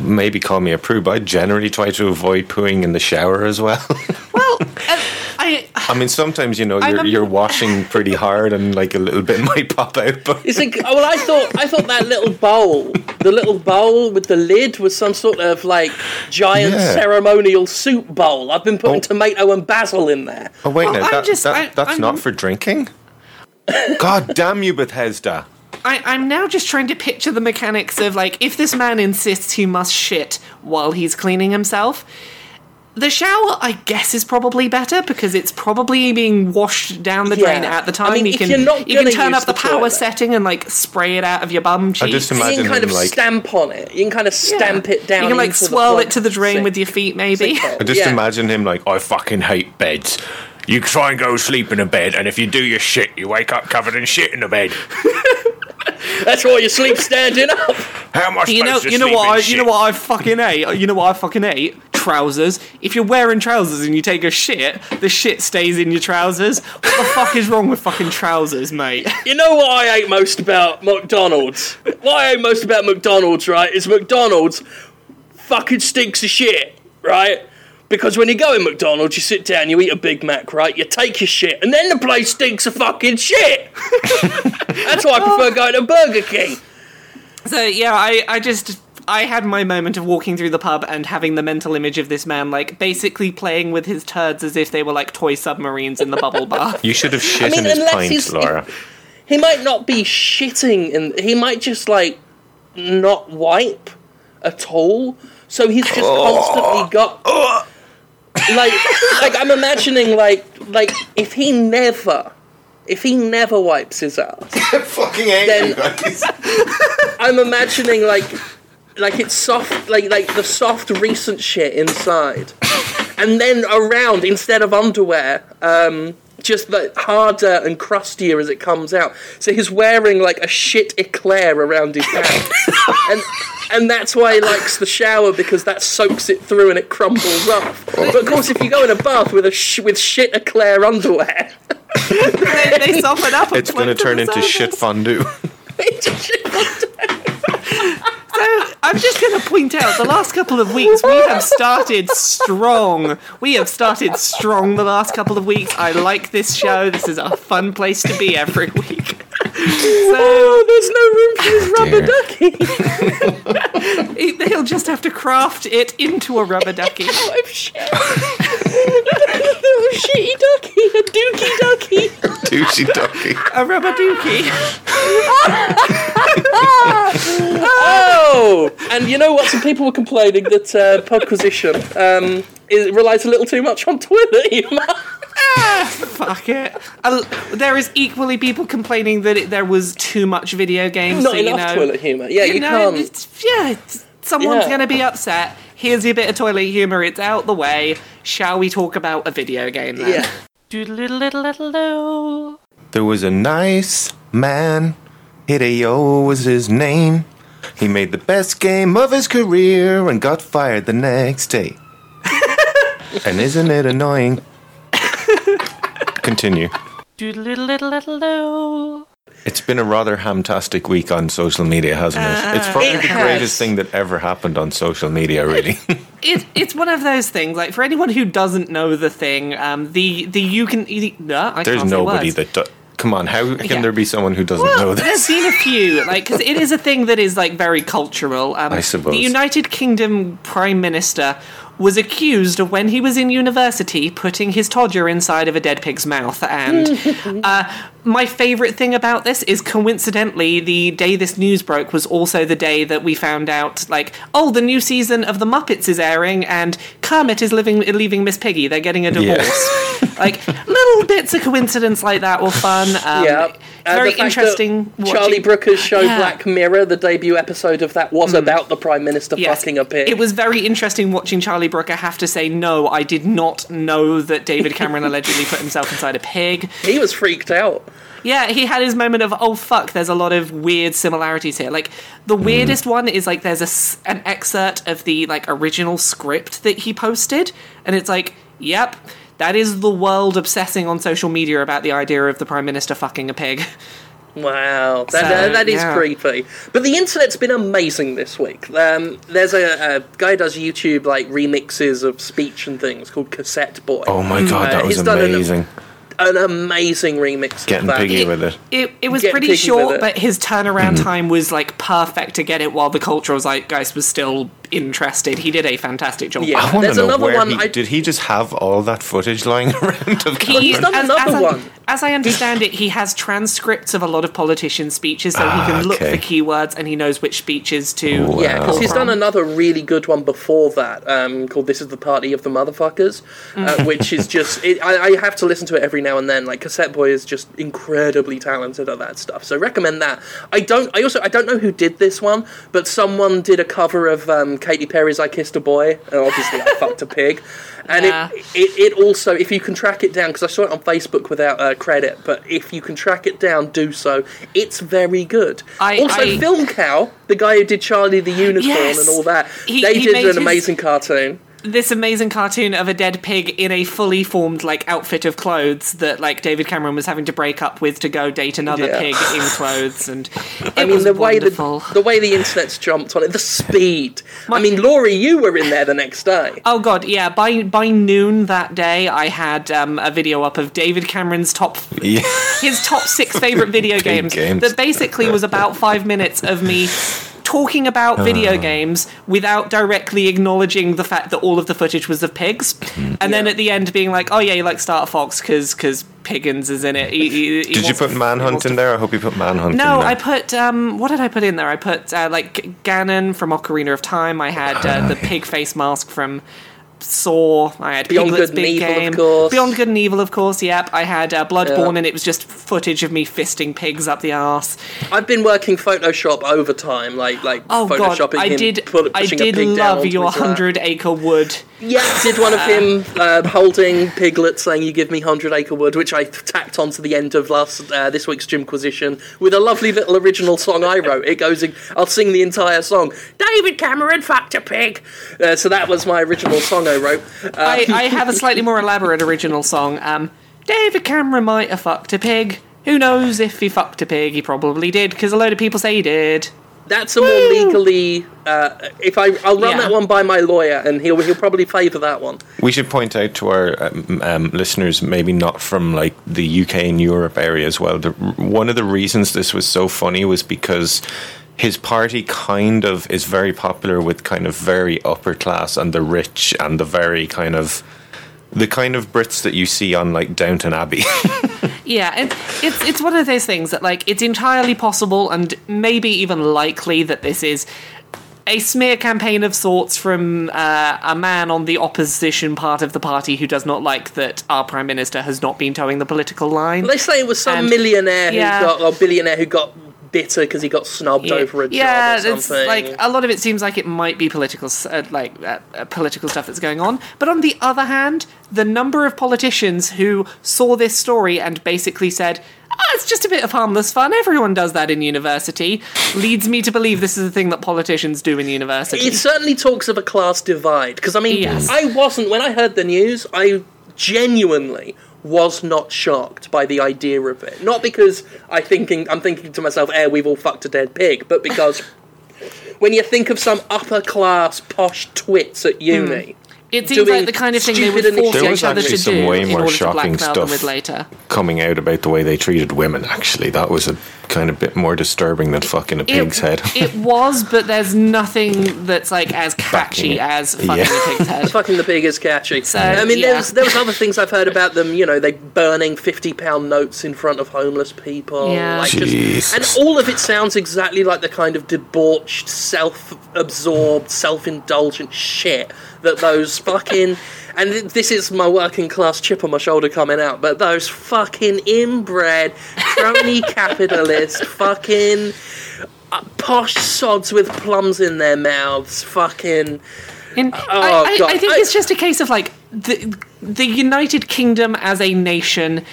maybe call me a prude, but I generally try to avoid pooing in the shower as well. Well, uh, I I mean, sometimes you know you're a- you're washing pretty hard and like a little bit might pop out, but It's like, oh, well, I thought I thought that little bowl, the little bowl with the lid, was some sort of like giant Yeah. ceremonial soup bowl. I've been putting Oh. tomato and basil in there. oh wait, Well, now that, just- that I- that's I'm- not for drinking. God damn you, Bethesda! I, I'm now just trying to picture the mechanics of like if this man insists he must shit while he's cleaning himself. The shower, I guess, is probably better because it's probably being washed down the drain Yeah. at the time. I mean, you if can you're not you can gonna turn use up the, the power toilet. setting and like spray it out of your bum cheeks. I just You imagine can kind him of like stamp on it. You can kind of Yeah. stamp it down. You can like into the swirl plug it to the drain sink. with your feet, maybe. I just Yeah. imagine him like I fucking hate beds. You try and go sleep in a bed, and if you do your shit, you wake up covered in shit in the bed. That's why you sleep standing up. How am I supposed You know, to you know what? I, you know what I fucking ate. You know what I fucking ate? Trousers. If you're wearing trousers and you take a shit, the shit stays in your trousers. What the fuck is wrong with fucking trousers, mate? You know what I hate most about McDonald's? what I hate most about McDonald's, right, is McDonald's fucking stinks of shit, right? Because when you go in McDonald's, you sit down, you eat a Big Mac, right? You take your shit, and then the place stinks of fucking shit. That's why I prefer going to Burger King. So yeah, I, I just I had my moment of walking through the pub and having the mental image of this man like basically playing with his turds as if they were like toy submarines in the bubble bath. You should have shit mean, in his unless pint, he's- Laura. He might not be shitting, and he might just like not wipe at all. So he's just constantly got like like I'm imagining like like if he never if he never wipes his ass, fucking hate Then- you guys. I'm imagining like like it's soft like like the soft recent shit inside. And then around instead of underwear, um just like harder and crustier as it comes out. So he's wearing like a shit eclair around his hand. and and that's why he likes the shower because that soaks it through and it crumbles off. But of course, if you go in a bath with a sh- with shit eclair underwear, they, they soften up. It's going to float to turn the into shit fondue. So I'm just going to point out the last couple of weeks we have started strong. We have started strong the last couple of weeks. I like this show. This is a fun place to be every week. So oh, there's no room for his rubber Dear. ducky. he- he'll just have to craft it into a rubber ducky. Oh shit! little shitty ducky, a dookie ducky. Douchey ducky. A rubber dookie. Oh, and you know what? Some people were complaining that uh, Podquisition um, is, relies a little too much on toilet humour. Fuck it. There is equally people complaining that it, there was too much video games. Not so, you enough know, toilet humour. Yeah, you, know, can't. it's- yeah, it's- someone's Yeah. going to be upset. Here's your bit of toilet humour. It's out the way. Shall we talk about a video game then? Yeah. There was a nice man, Hideo was his name. He made the best game of his career and got fired the next day. and isn't it annoying? Continue. It's been a rather hamtastic week on social media, hasn't it? It's probably It the has. greatest thing that ever happened on social media, really. It, it's one of those things. Like for anyone who doesn't know the thing, um, the the you can. The, no, I There's can't nobody that. Do- Come on, how can Yeah. there be someone who doesn't Well, know there's this? been a few, like, because it is a thing that is like very cultural. Um, I suppose. the United Kingdom Prime Minister was accused of when he was in university putting his todger inside of a dead pig's mouth. And uh, my favourite thing about this is coincidentally, the day this news broke was also the day that we found out, like, oh, the new season of The Muppets is airing, and Kermit is living leaving Miss Piggy. They're getting a divorce. like little bits of coincidence like that were fun. Um, Yeah. And very interesting. Charlie Brooker's show Yeah. Mm. Black Mirror, the debut episode of that, was about the Prime Minister Yes. fucking a pig. It was very interesting watching Charlie Brooker have to say, no, I did not know that David Cameron allegedly put himself inside a pig. He was freaked out. Yeah, he had his moment of, oh fuck, there's a lot of weird similarities here. Like, the weirdest one is like there's a an excerpt of the like original script that he posted, and it's like, yep, that is the world obsessing on social media about the idea of the Prime Minister fucking a pig. Wow, that, So, that- that is yeah. creepy. But the internet's been amazing this week. Um, there's a, a guy who does YouTube like remixes of speech and things called Cassette Boy. Oh my god, Uh, that was he's done an- amazing. An amazing remix. Getting of that. piggy with it. It, it was Get pretty short, but his turnaround time was like perfect to get it while the cultural zeitgeist was still interested. He did a fantastic job. Yeah. I want to There's know another where one he I- did. He just have all that footage lying around of He, he's done as, another as I, one. As I understand it, he has transcripts of a lot of politicians' speeches, so he Ah, can look okay. for keywords and he knows which speeches to. Wow. Yeah, because he's done another really good one before that um, called "This Is the Party of the Motherfuckers," uh, which is just it, I, I have to listen to it every now and then. Like Cassette Boy is just incredibly talented at that stuff, so recommend that. I don't. I also I don't know who did this one, but someone did a cover of um, Katy Perry's "I Kissed a Boy," and obviously I fucked a pig. And Yeah. it, it, it also, if you can track it down, because I saw it on Facebook without uh, credit, but if you can track it down, do so. It's very good. I- also, I- Film Cow, the guy who did Charlie the Unicorn Yes! and all that, He- they he did an his- amazing cartoon. This amazing cartoon of a dead pig in a fully formed like outfit of clothes that like David Cameron was having to break up with to go date another Yeah. pig in clothes, and it I mean, was the way the, the way the internet's jumped on it, the speed. My- I mean, Laura, you were in there the next day. Oh god, yeah. By by noon that day, I had um, a video up of David Cameron's top Yeah. his top six favorite video games, games. that basically was about five minutes of me talking about video games without directly acknowledging the fact that all of the footage was of pigs, and then at the end being like, "Oh yeah, you like Starter Fox because because Piggins is in it." He- he- he Did you put to- Manhunt wants to in there? I hope you put Manhunt in no, there. I put um, what did I put in there? I put uh, like Ganon from Ocarina of Time. I had uh, the pig face mask from Saw. I had Beyond Piglet's Good and Evil, of course. Beyond Good and Evil, of course. Yep. I had uh, Bloodborne, Yeah. and it was just footage of me fisting pigs up the arse. I've been working Photoshop overtime, like like Oh god, I did. I did love your hundred acre wood. Yeah, did one of him uh, holding Piglet saying "You give me hundred acre wood," which I tacked onto the end of last uh, this week's Jimquisition with a lovely little original song I wrote. It goes, in, I'll sing the entire song. David Cameron fucked a pig. Uh, so that was my original song I wrote. Uh, I, I have a slightly more elaborate original song. Um, David Cameron might have fucked a pig. Who knows if he fucked a pig? He probably did, because a load of people say he did. That's a more legally. Uh, if I, I'll run Yeah. that one by my lawyer, and he'll he'll probably favour that one. We should point out to our um, um, listeners, maybe not from like the UK and Europe area as well. The, one of the reasons this was so funny was because his party kind of is very popular with kind of very upper class and the rich and the very kind of the kind of Brits that you see on like Downton Abbey. Yeah, it's it's it's one of those things that like it's entirely possible and maybe even likely that this is a smear campaign of sorts from uh, a man on the opposition part of the party who does not like that our prime minister has not been towing the political line. They say it was some And- millionaire who yeah. got or billionaire who got bitter because he got snubbed over a yeah, job or it's something. like a lot of it seems like it might be political, uh, like uh, uh, political stuff that's going on. But on the other hand, the number of politicians who saw this story and basically said, "Ah, "It's just a bit of harmless fun. Everyone does that in university," leads me to believe this is a thing that politicians do in university. It certainly talks of a class divide because I mean, Yes. I wasn't when I heard the news. I genuinely was not shocked by the idea of it. Not because I thinking I'm thinking to myself, "Eh, we've all fucked a dead pig," but because when you think of some upper class posh twits at uni. It seems like the kind of thing they would stupid force There each other actually to some do way in more order to shocking blackmail them stuff. with later. coming out about the way they treated women. Actually, that was a kind of bit more disturbing than fucking a pig's head. it was, but there's nothing that's like as catchy it. as fucking Yeah. a pig's head. Fucking the pig is catchy. So, I mean, yeah. there was there was other things I've heard about them. You know, they burning fifty pound notes in front of homeless people. Yeah. like just- and all of it sounds exactly like the kind of debauched, self-absorbed, self-indulgent shit that those fucking. And this is my working class chip on my shoulder coming out, but those fucking inbred, crony capitalist, fucking uh, posh sods with plums in their mouths, fucking. In, Oh, I, I, God. I think it's just a case of like the the United Kingdom as a nation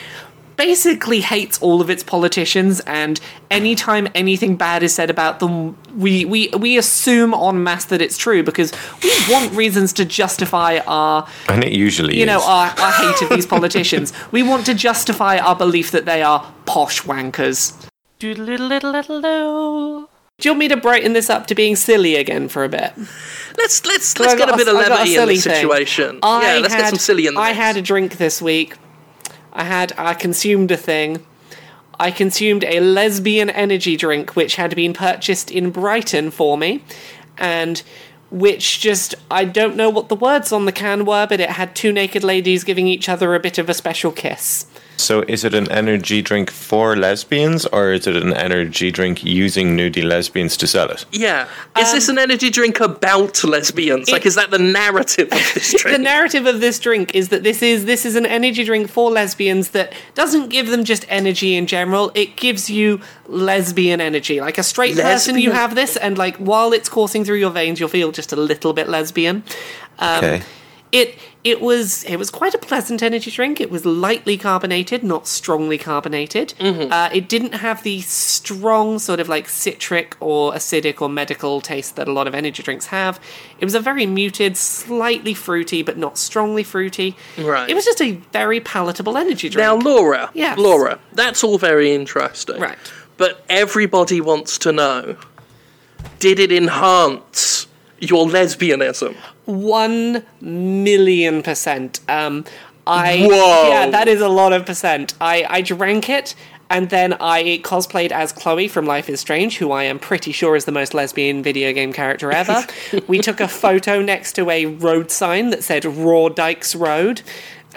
basically hates all of its politicians and anytime anything bad is said about them we, we we assume en masse that it's true because we want reasons to justify our and it usually you know is. our, our hate of these politicians we want to justify our belief that they are posh wankers do you want me to brighten this up to being silly again for a bit Let's let's let's get got a bit of I got a levity in silly this thing. situation. I yeah, let's get some silly in this. I had a drink this week. I had I consumed a thing. I consumed a lesbian energy drink which had been purchased in Brighton for me and which just I don't know what the words on the can were but it had two naked ladies giving each other a bit of a special kiss. So, is it an energy drink for lesbians, or is it an energy drink using nudie lesbians to sell it? yeah. Is this Um, an energy drink about lesbians? like, is that the narrative of this drink? the narrative of this drink is that this is this is an energy drink for lesbians that doesn't give them just energy in general it gives you lesbian energy like a straight person you have this and like while it's coursing through your veins you'll feel just a little bit lesbian um, Okay. It it was it was quite a pleasant energy drink. It was lightly carbonated, not strongly carbonated. Uh, it didn't have the strong sort of like citric or acidic or medical taste that a lot of energy drinks have. It was a very muted, slightly fruity, but not strongly fruity. Right. It was just a very palatable energy drink. now, Laura. Yes. Laura. That's all very interesting. Right. But everybody wants to know: Did it enhance your lesbianism? One million percent. Um, I Whoa. yeah, that is a lot of percent. I I drank it And then I cosplayed as Chloe from Life is Strange, who I am pretty sure is the most lesbian video game character ever. we took a photo next to a road sign that said Raw Dykes Road.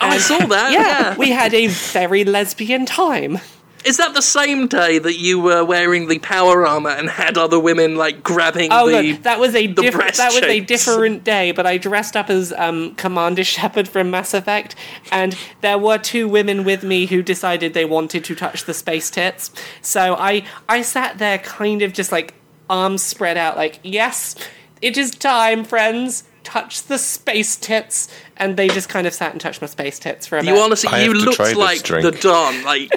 Oh, I saw that. yeah, yeah. we had a very lesbian time. Is that the same day that you were wearing the power armor and had other women like grabbing Oh, the? no, that was a different. That was a different day. But I dressed up as um, Commander Shepard from Mass Effect, and there were two women with me who decided they wanted to touch the space tits. So I I sat there, kind of just like arms spread out, like yes, it is time, friends. Touch the space tits, and they just kind of sat and touched my space tits for a You honestly, I you have looked like the Don. Like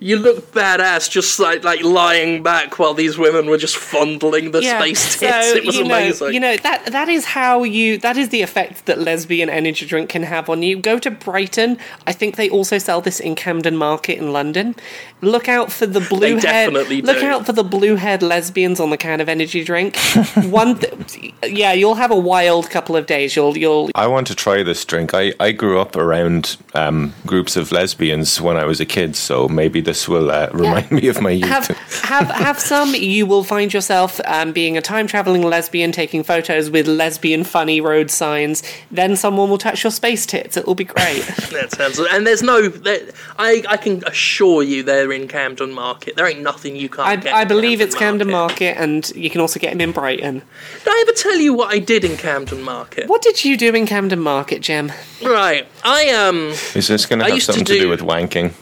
you look badass, just like like lying back while these women were just fondling the space tits. it was you know, amazing. You know that that is how you that is the effect that lesbian energy drink can have on you. Go to Brighton. I think they also sell this in Camden Market in London. Look out for the blue head. definitely Look do. out for the blue head lesbians on the can of energy drink. One, th- yeah, you'll have a wild couple of days. You'll you'll I want to try this drink. I, I grew up around um, groups of lesbians when I was a kid, so maybe this will uh, remind me of my youth. have have have some. You will find yourself um, being a time traveling lesbian, taking photos with lesbian funny road signs. Then someone will touch your space tits. It will be great. that sounds. And there's no. There, I I can assure you they're in Camden Market. There ain't nothing you can't I, get. I in believe it's Camden Market, and you can also get them in Brighton. Did I ever tell you what I did in Camden Market? What did you do in Camden Market, Jim? Right. I um. Is this going to I have used to something to do, do- with wanking?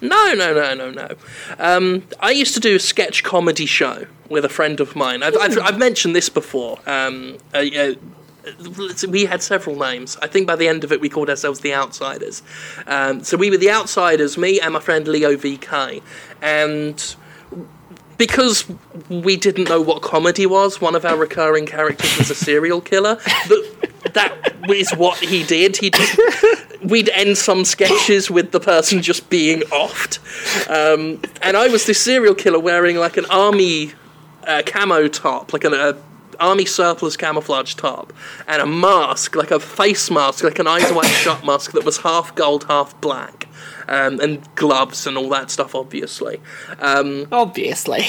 No, no, no, no, no. Um, I used to do a sketch comedy show with a friend of mine. I've, I've, I've mentioned this before. Um, uh, we had several names. I think by the end of it, we called ourselves the Outsiders. Um, so we were the Outsiders, me and my friend Leo VK. And because we didn't know what comedy was, one of our recurring characters was a serial killer. That is what he did. He we'd end some sketches with the person just being offed. Um, and I was this serial killer wearing like an army uh, camo top, like an uh, army surplus camouflage top, and a mask, like a face mask, like an eyes wide shut mask that was half gold, half black. Um, and gloves and all that stuff, obviously. Um, Obviously.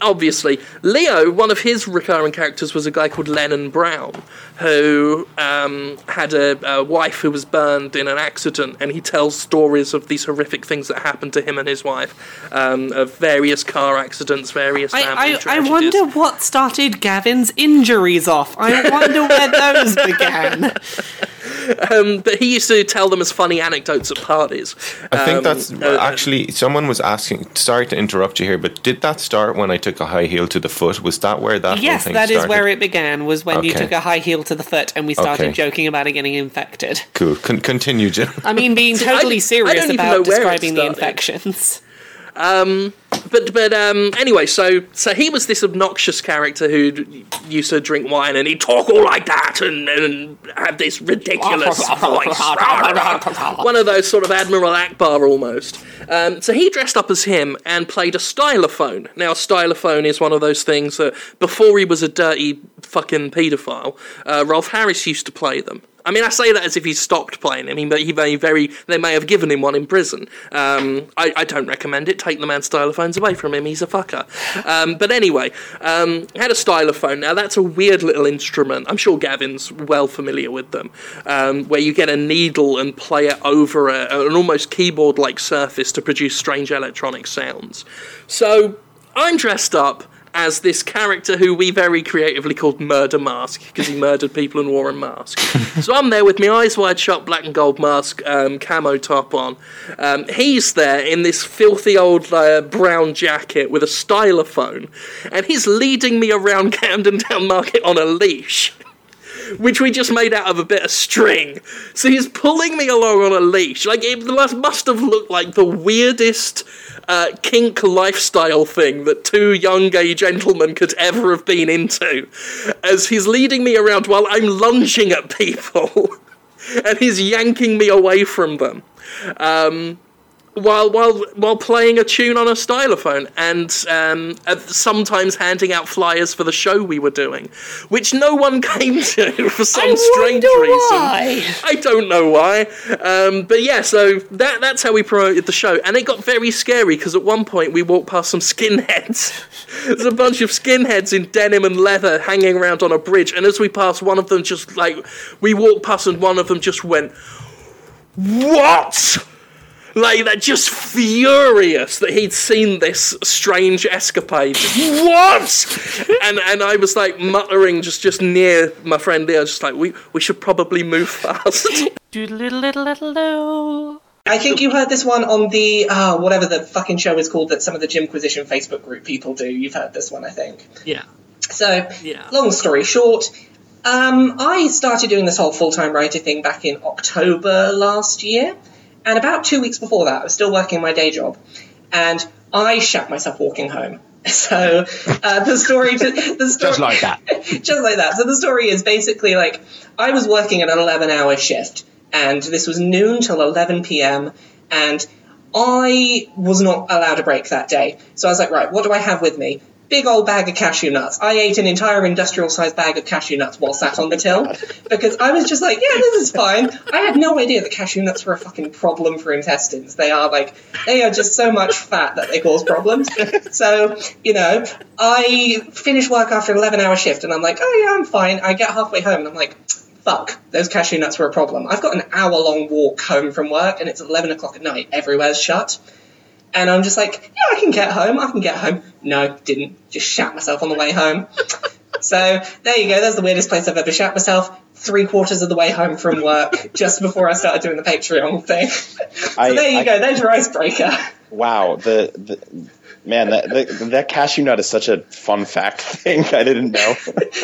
Obviously, Leo, one of his recurring characters was a guy called Lennon Brown, who um, had a, a wife who was burned in an accident, and he tells stories of these horrific things that happened to him and his wife, um, of various car accidents, various family I, I, I wonder what started Gavin's injuries off. I wonder where those began. Um, but he used to tell them as funny anecdotes at parties. I think Um, that's uh, actually someone was asking. Sorry to interrupt you here, but did that start when I took a high heel to the foot? Was that where that? Yes, whole thing that is started? where it began. Was when you took a high heel to the foot, and we started Okay. joking about it getting infected. Cool. Con- continue, Jim. I mean, being totally I serious don't about describing the started. Infections. but but um anyway so so he was this obnoxious character who used to drink wine and he'd talk all like that and, and have this ridiculous voice. One of those sort of admiral Ackbar almost. Um, so he dressed up as him and played a stylophone. Now a stylophone is one of those things that before he was a dirty fucking paedophile uh, rolf harris used to play them I mean, I say that as if he stopped playing him. He may, he may very, they may have given him one in prison. Um, I, I don't recommend it. Take the man's stylophones away from him. He's a fucker. Um, but anyway, um, had a stylophone. Now that's a weird little instrument. I'm sure Gavin's well familiar with them, um, where you get a needle and play it over a, an almost keyboard-like surface to produce strange electronic sounds. So I'm dressed up as this character who we very creatively called Murder Mask because he murdered people and wore a mask. so I'm there with my eyes wide shut, black and gold mask, um, camo top on. Um, he's there in this filthy old uh, brown jacket with a stylophone, and he's leading me around Camden Town Market on a leash. Which we just made out of a bit of string. So he's pulling me along on a leash. Like, it must, must have looked like the weirdest uh, kink lifestyle thing that two young gay gentlemen could ever have been into, as he's leading me around while I'm lunging at people, and he's yanking me away from them. Um, while while while playing a tune on a stylophone and um, uh, sometimes handing out flyers for the show we were doing, which no one came to for some strange reason. I don't know why, um, but yeah. So that that's how we promoted the show, and it got very scary because at one point we walked past some skinheads. There's a bunch of skinheads in denim and leather hanging around on a bridge, and as we passed, one of them just like we walked past, and one of them just went, "What?" Like that, just furious that he'd seen this strange escapade. What? and and I was like muttering just just near my friend Leo, just like we we should probably move fast. I think you heard this one on the uh, whatever the fucking show is called that some of the Jimquisition Facebook group people do. You've heard this one, I think. yeah, So, Yeah. long story short, um, I started doing this whole full time writer thing back in October last year, and about two weeks before that, I was still working my day job, and I shat myself walking home. So uh, the story, the story, Just like that. just like that. So the story is basically like I was working at an 11 hour shift, and this was noon till 11 p.m. and I was not allowed a break that day. So I was like, right, what do I have with me? Big old bag of cashew nuts. I ate an entire industrial sized bag of cashew nuts while sat on the till because I was just like, yeah, this is fine. I had no idea that cashew nuts were a fucking problem for intestines. They are like, they are just so much fat that they cause problems. So, you know, I finish work after an 11 hour shift and I'm like, oh yeah, I'm fine. I get halfway home and I'm like, fuck, those cashew nuts were a problem. I've got an hour long walk home from work and it's 11 o'clock at night. Everywhere's shut. And I'm just like, yeah, I can get home. I can get home. No, didn't. Just shat myself on the way home. so there you go. That's the weirdest place I've ever shat myself. Three quarters of the way home from work, just before I started doing the Patreon thing. so I- there you I- go. There's your icebreaker. Wow, the, the man that the, that cashew nut is such a fun fact thing. I didn't know.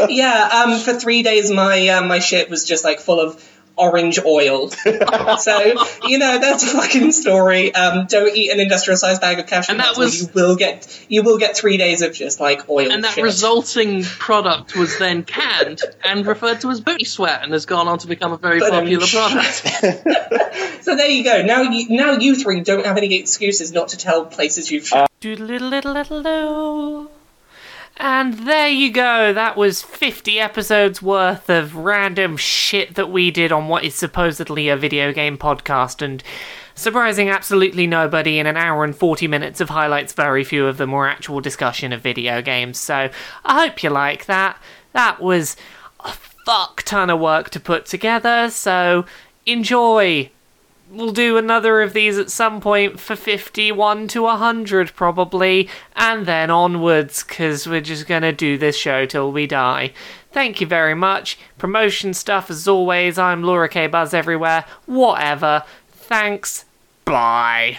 yeah. Um. For three days, my uh, my shit was just like full of orange oil. so you know that's a fucking story. Um. Don't eat an industrial sized bag of cashew And that nuts. or was- you will get you will get three days of just like oil. and that shit. resulting product was then canned and referred to as booty sweat, and has gone on to become a very But, um, popular product. So there you go. Now you now you three don't have any excuses not to tell places you've shot. And there you go. That was 50 episodes worth of random shit that we did on what is supposedly a video game podcast and surprising absolutely nobody in an hour and 40 minutes of highlights, very few of them were actual discussion of video games. So I hope you like that. That was a fuck ton of work to put together, so enjoy we'll do another of these at some point for 51 to 100 probably. And then onwards because we're just gonna do this show till we die. Thank you very much. Promotion stuff as always. I'm laura k. Buzz everywhere. Whatever. Thanks. Bye